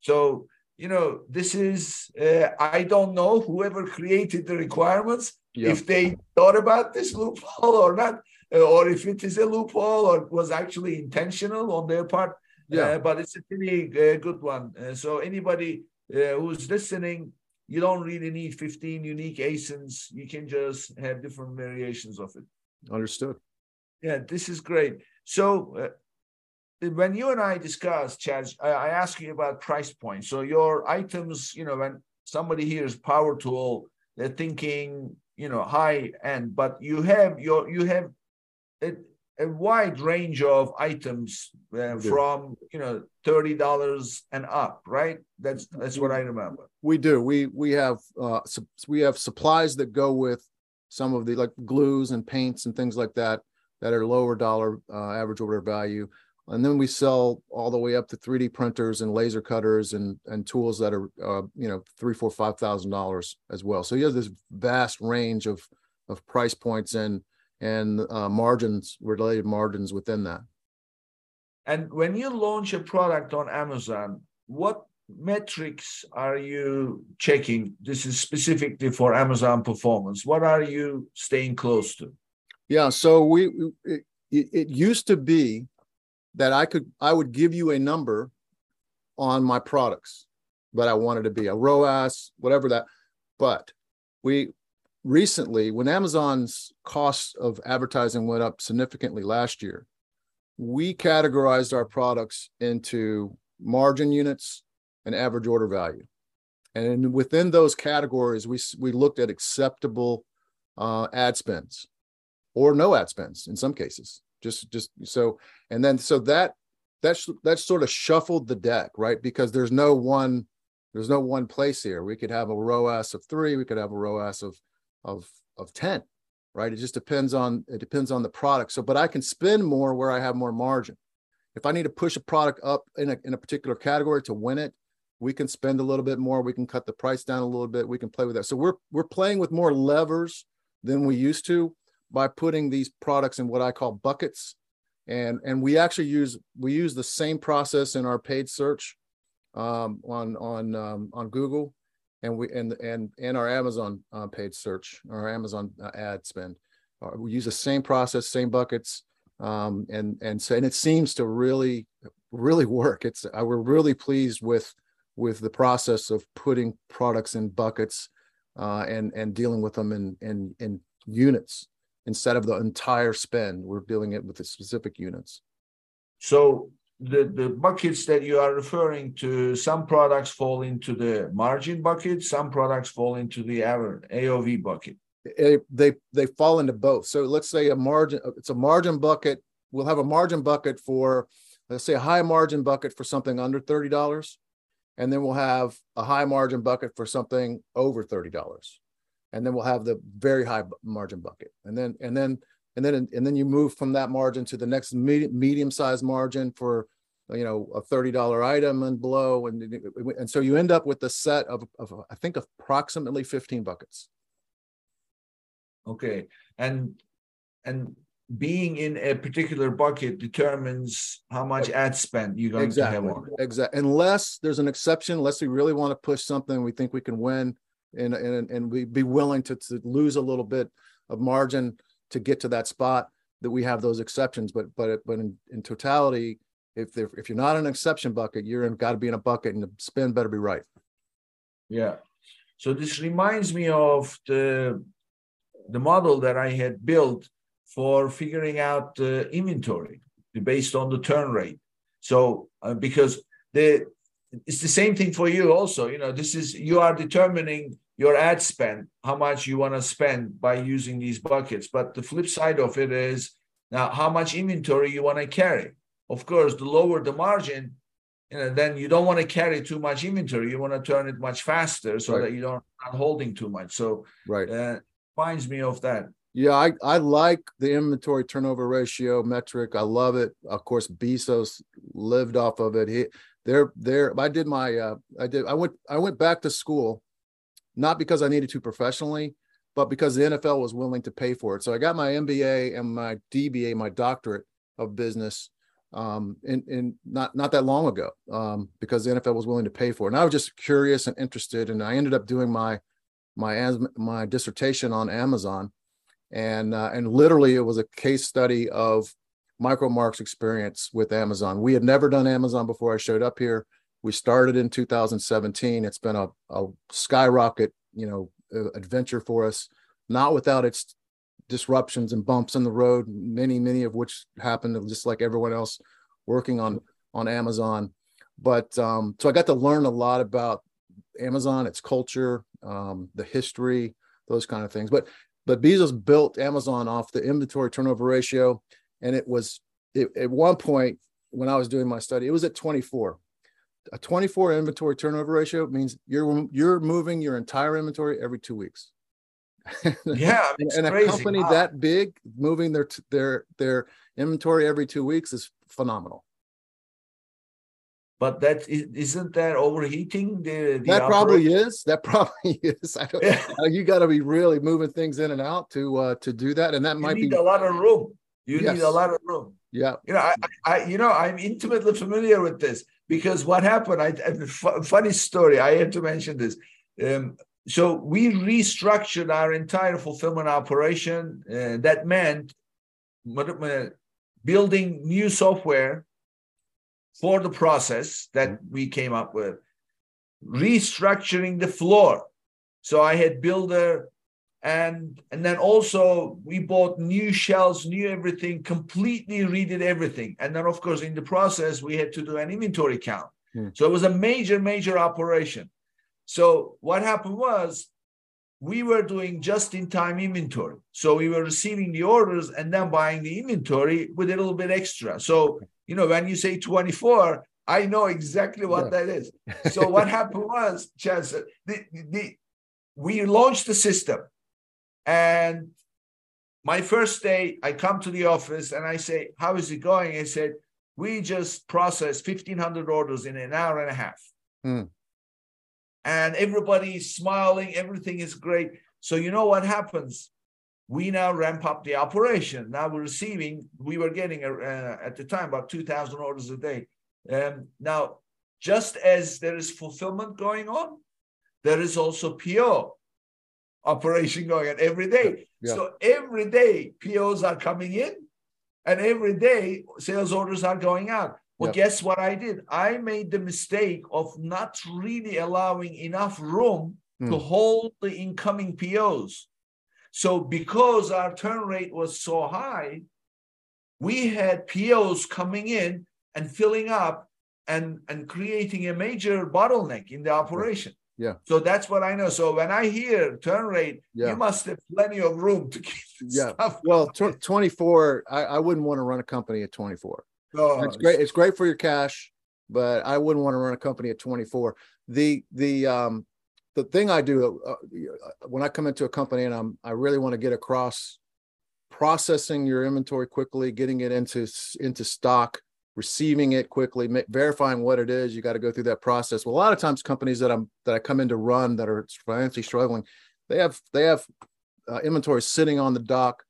So you know this is uh, I don't know whoever created the requirements yeah. if they thought about this loophole or not, uh, or if it is a loophole or was actually intentional on their part. Yeah. Uh, but it's a pretty uh, good one. Uh, so anybody uh, who's listening, you don't really need 15 unique ASINs. You can just have different variations of it. Understood. Yeah, this is great. So uh, when you and I discussed, Chad, I, I asked you about price points. So your items, you know, when somebody hears power tool, they're thinking you know high end but you have your you have a, a wide range of items uh, from you know thirty dollars and up, right? That's that's what I remember. We do. We we have uh, we have supplies that go with some of the like glues and paints and things like that that are lower dollar uh, average order value and then we sell all the way up to 3D printers and laser cutters and and tools that are uh, you know three, four, five thousand dollars as well. So you have this vast range of of price points and and uh, margins, related margins within that. And when you launch a product on Amazon, what metrics are you checking? This is specifically for Amazon performance. What are you staying close to? Yeah, so we it, it used to be that I could I would give you a number on my products. that I wanted to be, a ROAS, whatever that. But we recently, when Amazon's cost of advertising went up significantly last year, we categorized our products into margin units and average order value. And within those categories, we, we looked at acceptable uh, ad spends or no ad spends in some cases. Just, just so, and then so that that's that sort of shuffled the deck, right? Because there's no one, there's no one place here. We could have a ROAS of three, we could have a ROAS of of of 10, right? It just depends on it depends on the product. So, but I can spend more where I have more margin. If I need to push a product up in a in a particular category to win it, we can spend a little bit more. We can cut the price down a little bit. We can play with that. So we're we're playing with more levers than we used to by putting these products in what I call buckets. And and we actually use we use the same process in our paid search um, on on um, on Google and we and and and our Amazon uh, paid search, our Amazon uh, ad spend. Uh, we use the same process, same buckets, um, and and so and it seems to really really work. It's uh, we're really pleased with with the process of putting products in buckets uh, and and dealing with them in in in units instead of the entire spend. We're dealing it with the specific units. So the, the buckets that you are referring to, some products fall into the margin bucket, some products fall into the average AOV bucket. It, they they fall into both. So let's say a margin, it's a margin bucket. We'll have a margin bucket for, let's say, a high margin bucket for something under thirty dollars, and then we'll have a high margin bucket for something over thirty dollars, and then we'll have the very high margin bucket, and then and then and then and then you move from that margin to the next medium, medium sized margin for you know a $30 item and below and and so you end up with a set of, of i think approximately 15 buckets. Okay. And and being in a particular bucket determines how much ad spend you're going exactly. to have on exactly unless there's an exception unless we really want to push something we think we can win and and, and we be willing to, to lose a little bit of margin to get to that spot that we have those exceptions. But but but in, in totality, if if you're not an exception bucket, you're in got to be in a bucket, and the spin better be right. Yeah. So this reminds me of the the model that I had built for figuring out the inventory based on the turn rate. So uh, because the it's the same thing for you also. You know, this is you are determining your ad spend, how much you want to spend by using these buckets. But the flip side of it is now how much inventory you want to carry. Of course, the lower the margin, you know, then you don't want to carry too much inventory. You want to turn it much faster so right. that you don't not holding too much. So right, uh, reminds me of that. Yeah, I, I like the inventory turnover ratio metric. I love it. Of course, Bezos lived off of it. He there there I did my uh I did I went I went back to school not because I needed to professionally, but because the NFL was willing to pay for it. So I got my MBA and my DBA, my doctorate of business, um, in, in not not that long ago, um, because the NFL was willing to pay for it. And I was just curious and interested, and I ended up doing my my my dissertation on Amazon, and uh, and literally it was a case study of Micro-Mark's experience with Amazon. We had never done Amazon before I showed up here. We started in 2017. It's been a, a skyrocket, you know, adventure for us, not without its disruptions and bumps in the road, many, many of which happened just like everyone else working on on Amazon. But um, so I got to learn a lot about Amazon, its culture, um, the history, those kind of things. But but Bezos built Amazon off the inventory turnover ratio, and it was it, at one point when I was doing my study, it was at 24 a 24 inventory turnover ratio means you're you're moving your entire inventory every two weeks. yeah, and, and a company wow. that big moving their their their inventory every two weeks is phenomenal. But that isn't that overheating the, the that operation? probably is. That probably is. I don't. Yeah. you got to be really moving things in and out to uh, to do that, and that you might need be a lot of room. You yes. need a lot of room. Yeah. You know, I, I, you know, I'm intimately familiar with this because what happened? I, I funny story. I had to mention this. Um, so we restructured our entire fulfillment operation. Uh, that meant building new software for the process that we came up with. restructuring the floor. So I had builder and and then also we bought new shells, new everything, completely redid everything. And then of course in the process we had to do an inventory count. Hmm. So it was a major, major operation. So what happened was we were doing just-in-time inventory. So we were receiving the orders and then buying the inventory with a little bit extra. So you know when you say 24, I know exactly what yeah. that is. So what happened was, Chas, the, the, we launched the system, and my first day, I come to the office and I say, "How is it going?" I said, "We just processed fifteen hundred orders in an hour and a half." Hmm and everybody's smiling, everything is great. So you know what happens? We now ramp up the operation. Now we're receiving, we were getting uh, at the time about 2,000 orders a day. Um, now, just as there is fulfillment going on, there is also PO operation going on every day. Yeah. So every day POs are coming in and every day sales orders are going out. Well, yep. guess what I did? I made the mistake of not really allowing enough room mm. to hold the incoming POs. So, because our turn rate was so high, we had POs coming in and filling up and, and creating a major bottleneck in the operation. Yeah. So that's what I know. So when I hear turn rate, yeah. you must have plenty of room to keep. Yeah. Well, tw- 24, I, I wouldn't want to run a company at 24. Oh, it's great. It's great for your cash, but I wouldn't want to run a company at 24. The the um the thing I do uh, uh, when I come into a company and I'm I really want to get across processing your inventory quickly, getting it into into stock, receiving it quickly, verifying what it is. You got to go through that process. Well, a lot of times companies that I'm that I come in to run that are financially struggling, they have they have uh, inventory sitting on the dock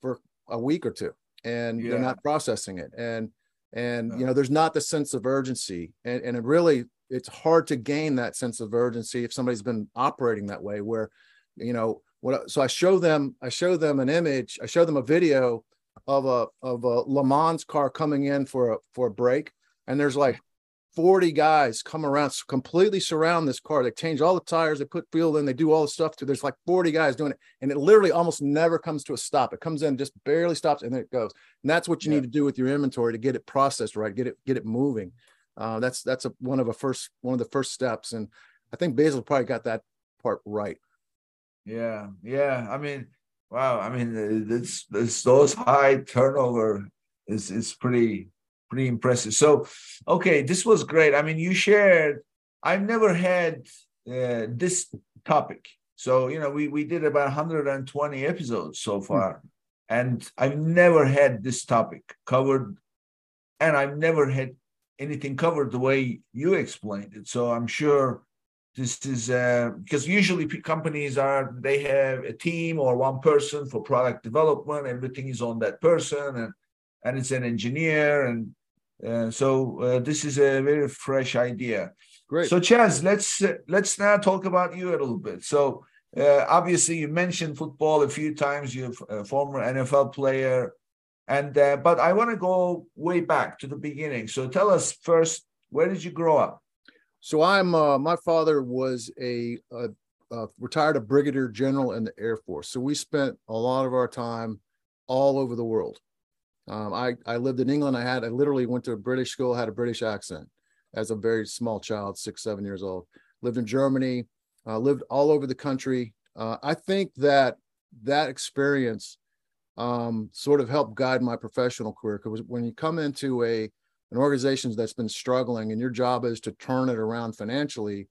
for a week or two, and yeah. they're not processing it. And and you know there's not the sense of urgency and, and it really it's hard to gain that sense of urgency if somebody's been operating that way where you know what so i show them i show them an image i show them a video of a of a le mans car coming in for a for a break. And there's like 40 guys come around completely surround this car. They change all the tires they put fuel in they do all the stuff to there's like 40 guys doing it. And it literally almost never comes to a stop. It comes in just barely stops and then it goes. And that's what you yeah. need to do with your inventory to get it processed right get it get it moving. Uh, that's that's a, one of a first one of the first steps. And i think Bezos probably got that part right. Yeah yeah. I mean wow i mean it's, it's those high turnover is is pretty pretty impressive. So, okay, this was great. I mean, you shared. I've never had uh, this topic. So, you know, we we did about 120 episodes so hmm. far, mm. and I've never had this topic covered, and I've never had anything covered the way you explained it. So, I'm sure this is uh, because usually companies are they have a team or one person for product development. Everything is on that person, and and it's an engineer and uh, so uh, this is a very fresh idea. Great. So Chas, let's uh, let's now talk about you a little bit. So uh, obviously you mentioned football a few times. You're a former NFL player, and uh, but I want to go way back to the beginning. So tell us first, where did you grow up? So I'm my father was a, a, a retired a brigadier general in the Air Force. So we spent a lot of our time all over the world. Um, I, I lived in England. I had, I literally went to a British school, had a British accent as a very small child, six, seven years old. Lived in Germany, uh, lived all over the country. Uh, I think that that experience um, sort of helped guide my professional career. Because when you come into a an organization that's been struggling and your job is to turn it around financially,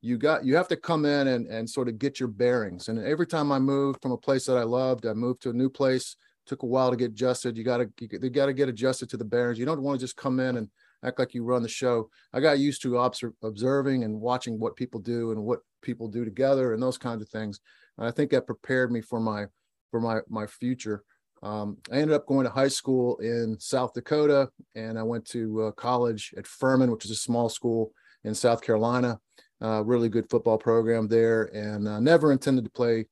you got you have to come in and, and sort of get your bearings. And every time I moved from a place that I loved, I moved to a new place took a while to get adjusted. You got to you got to get adjusted to the bearings You don't want to just come in and act like you run the show. I got used to observe, observing and watching what people do and what people do together and those kinds of things. And I think that prepared me for my for my my future. Um, I ended up going to high school in South Dakota, and I went to uh, college at Furman, which is a small school in South Carolina. Uh, really good football program there, and uh, never intended to play,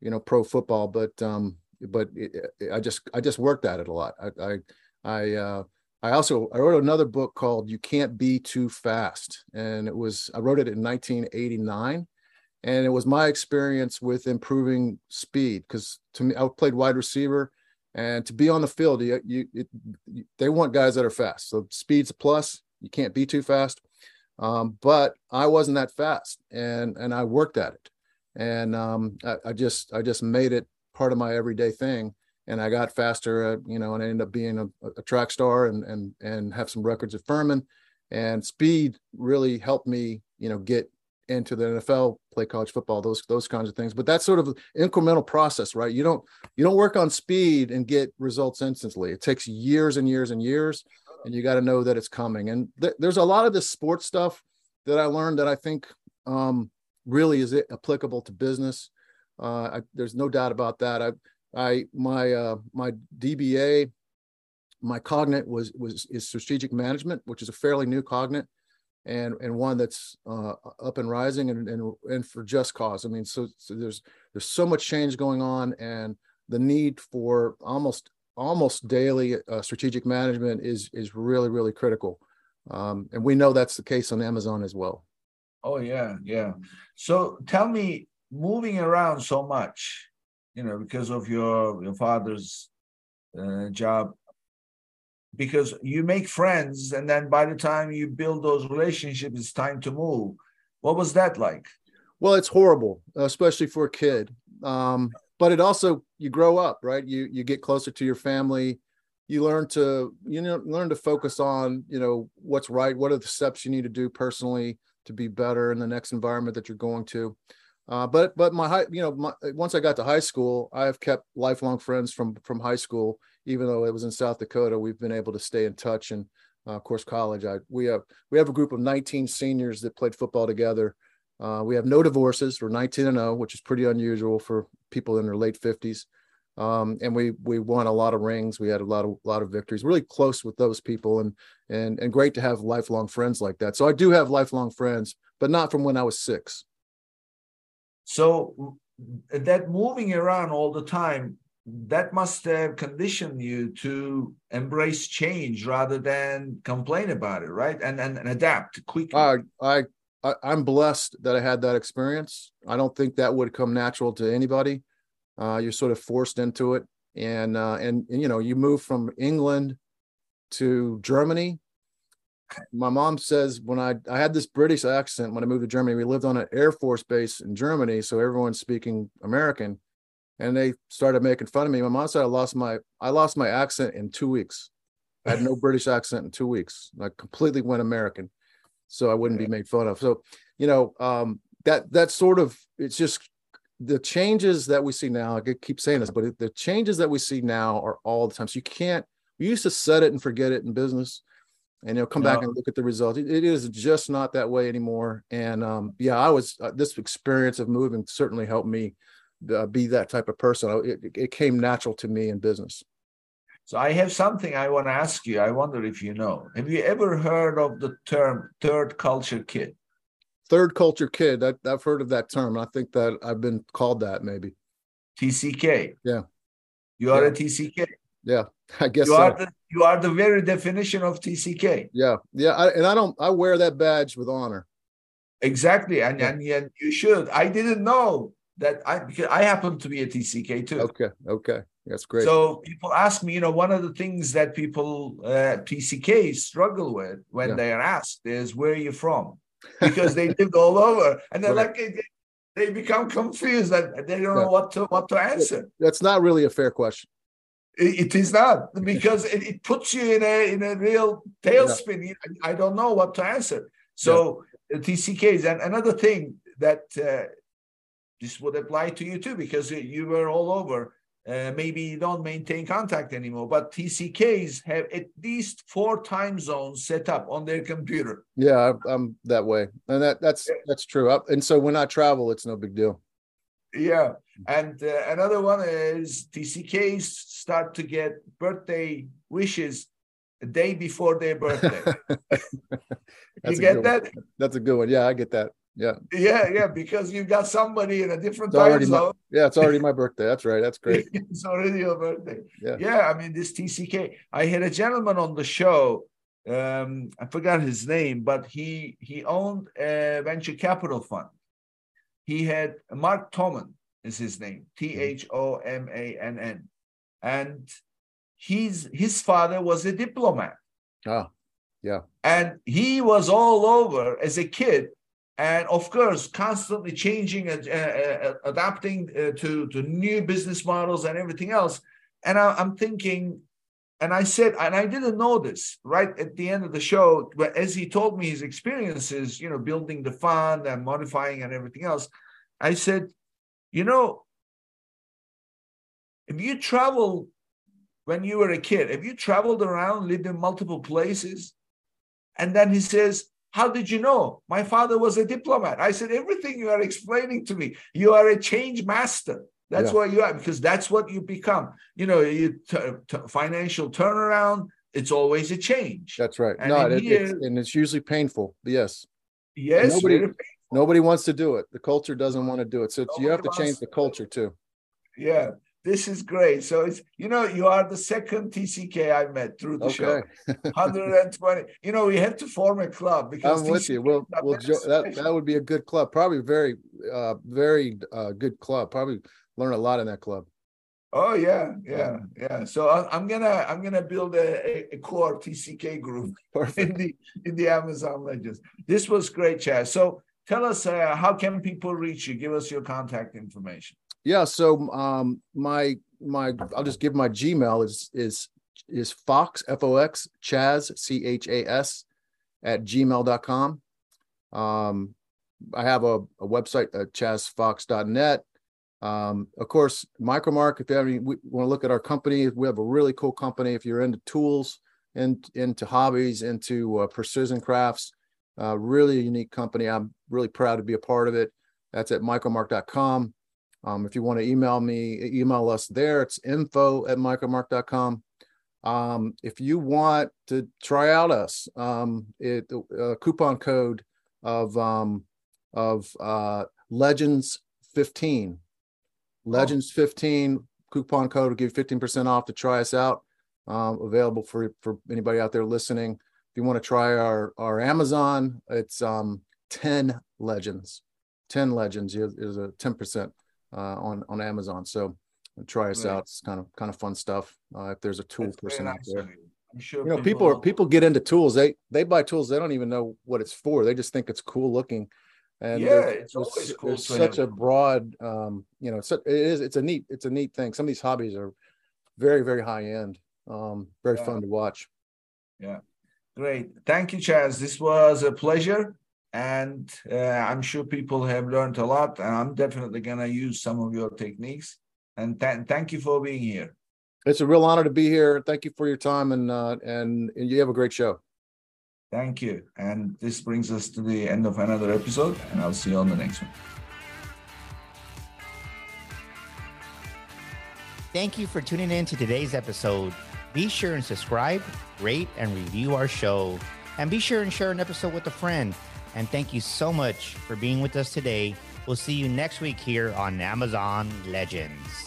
you know, pro football, but um, but it, it, I just I just worked at it a lot. I I I, uh, I also I wrote another book called You Can't Be Too Fast, and it was I wrote it in 1989, and it was my experience with improving speed because to me I played wide receiver, and to be on the field, you, you, it, you they want guys that are fast. So speed's a plus. You can't be too fast, um, but I wasn't that fast, and and I worked at it, and um, I, I just I just made it part of my everyday thing and I got faster, you know, and I ended up being a, a, track star and and and have some records at Furman. And speed really helped me, you know, get into the NFL, play college football, those those kinds of things. But that's sort of incremental process, right? You don't you don't work on speed and get results instantly. It takes years and years and years, and you got to know that it's coming. And th- there's a lot of this sports stuff that I learned that I think um, really is applicable to business. Uh, I, there's no doubt about that. I I my uh, my DBA, my cognate was was is strategic management, which is a fairly new cognate, and and one that's uh, up and rising and and and for just cause. I mean, so, so there's there's so much change going on, and the need for almost almost daily uh, strategic management is is really really critical, um, and we know that's the case on Amazon as well. Oh yeah, yeah. So tell me, moving around so much, you know, because of your your father's uh, job, because you make friends, and then by the time you build those relationships, it's time to move. What was that like? Well, it's horrible, especially for a kid. Um, but it also you grow up, right? You you get closer to your family. You learn to you know learn to focus on you know what's right. What are the steps you need to do personally to be better in the next environment that you're going to. Uh, but but my high, you know, my, once I got to high school, I have kept lifelong friends from from high school. Even though it was in South Dakota, we've been able to stay in touch. And uh, of course, college. I we have we have a group of 19 seniors that played football together. Uh, we have no divorces. We're 19 and 0, which is pretty unusual for people in their late 50s. Um, and we we won a lot of rings. We had a lot of lot of victories. Really close with those people, and and and great to have lifelong friends like that. So I do have lifelong friends, but not from when I was six. So that moving around all the time, that must have conditioned you to embrace change rather than complain about it, right? And and, and adapt quickly. I, I I'm blessed that I had that experience. I don't think that would come natural to anybody. Uh, you're sort of forced into it, and uh, and, and you know you move from England to Germany my mom says when I I had this British accent when I moved to Germany. We lived on an Air Force base in Germany, so everyone's speaking American, and they started making fun of me. My mom said I lost my I lost my accent in two weeks. I had no British accent in two weeks. I completely went American, so I wouldn't be made fun of. So you know um, that that sort of it's just the changes that we see now. I keep saying this, but the changes that we see now are all the time. So you can't. We used to set it and forget it in business and you'll come back and look at the results. It, it is just not that way anymore. And um, yeah, I was uh, this experience of moving certainly helped me uh, be that type of person. It, it came natural to me in business. So I have something I want to ask you. I wonder if you know. Have you ever heard of the term third culture kid? Third culture kid. I, I've heard of that term. I think that I've been called that maybe. TCK. Yeah. You are yeah. a TCK. Yeah, I guess you so. are the you are the very definition of TCK. Yeah, yeah, I, and I don't. I wear that badge with honor. Exactly, and yeah. and, and you should. I didn't know that. I because I happen to be a TCK too. Okay, okay, that's great. So people ask me, you know, one of the things that people uh, TCK struggle with when yeah. they are asked is where are you from, because they lived all over, and they're right. like. They become confused and they don't know what to what to answer. That's not really a fair question. It is not because it, it, puts you in a in a real tailspin. Yeah. I don't know what to answer. So yeah. TCKs and another thing that uh, this would apply to you too because you were all over. Uh, maybe you don't maintain contact anymore, but TCKs have at least four time zones set up on their computer. Yeah, I'm that way, and that that's that's true. And so when I travel, it's no big deal. Yeah. And uh, another one is TCKs start to get birthday wishes a day before their birthday. you get that? That's a good one. Yeah, I get that. Yeah. Yeah, yeah, because you've got somebody in a different It's time already my- zone. Yeah, it's already my birthday. That's right. That's great. it's already your birthday. Yeah. Yeah, I mean this TCK. I had a gentleman on the show. Um, I forgot his name, but he he owned a venture capital fund. He had Mark Thomann is his name, T H O M A N N, and he's his father was a diplomat. Ah, yeah. and he was all over as a kid and of course constantly changing and uh, uh, adapting uh, to to new business models and everything else and I, i'm thinking and i said and i didn't know this right at the end of the show but as he told me his experiences you know building the fund and modifying and everything else i said you know if you travel when you were a kid if you traveled around lived in multiple places and then he says, How did you know? My father was a diplomat. I said, Everything you are explaining to me, you are a change master. That's Yeah. what you are, because that's what you become. You know, you t- t- financial turnaround, it's always a change. that's right. And no, it, it's, here- and it's usually painful. Yes. yes, nobody- Nobody wants to do it. The culture doesn't want to do it. So it's, you have to change the to do it. culture too. yeah. This is great. So it's you know you are the second TCK I met through the show. Okay. 120. You know we have to form a club because I'm with you. We'll, we'll, jo- that, that would be a good club. Probably very, uh, very, uh, good club. Probably learn a lot in that club. Oh yeah, yeah, yeah. So I, I'm gonna I'm gonna build a, a- core TCK group in the in the Amazon Legends. This was great, Chas. So tell us uh, how can people reach you? Give us your contact information. Yeah. So, um, my, my, I'll just give my Gmail is, is, is Fox, F O X, Chas, C H A S at gmail.com. Um, I have a, a website at chasfox.net. Um, of course, Micro-Mark, if you have any, we want to look at our company, we have a really cool company. If you're into tools and into hobbies, into uh, precision crafts, uh, really unique company. I'm really proud to be a part of it. That's at micromark.com. Um, if you want to email me, email us there. It's info at micromark.com. Um, if you want to try out us, um, it uh, coupon code of um, of uh, Legends 15. Legends 15 coupon code will give you 15% off to try us out. Um, available for for anybody out there listening. If you want to try our our Amazon, it's um 10 legends. 10 legends is a 10% uh, on on Amazon. So try us Great. out. It's kind of kind of fun stuff. Uh, if there's a tool That's person out nice there you. I'm sure you know people are people get into tools they they buy tools they don't even know what it's for they just think it's cool looking and Yeah, there's- it's there's always cool such a broad um you know it's a- it is it's a neat it's a neat thing some of these hobbies are very very high end um very Yeah. fun to watch Yeah, Great. Thank you, Chas. This was a pleasure. And uh, I'm sure people have learned a lot. And I'm definitely going to use some of your techniques. And th- thank you for being here. it's a real honor to be here thank you for your time and uh and, and you have a great show Thank you. And this brings us to the end of another episode. And I'll see you on the next one. Thank you for tuning in to today's episode. Be sure and subscribe, rate, and review our show. And be sure and share an episode with a friend. And thank you so much for being with us today. We'll see you next week here on Amazon Legends.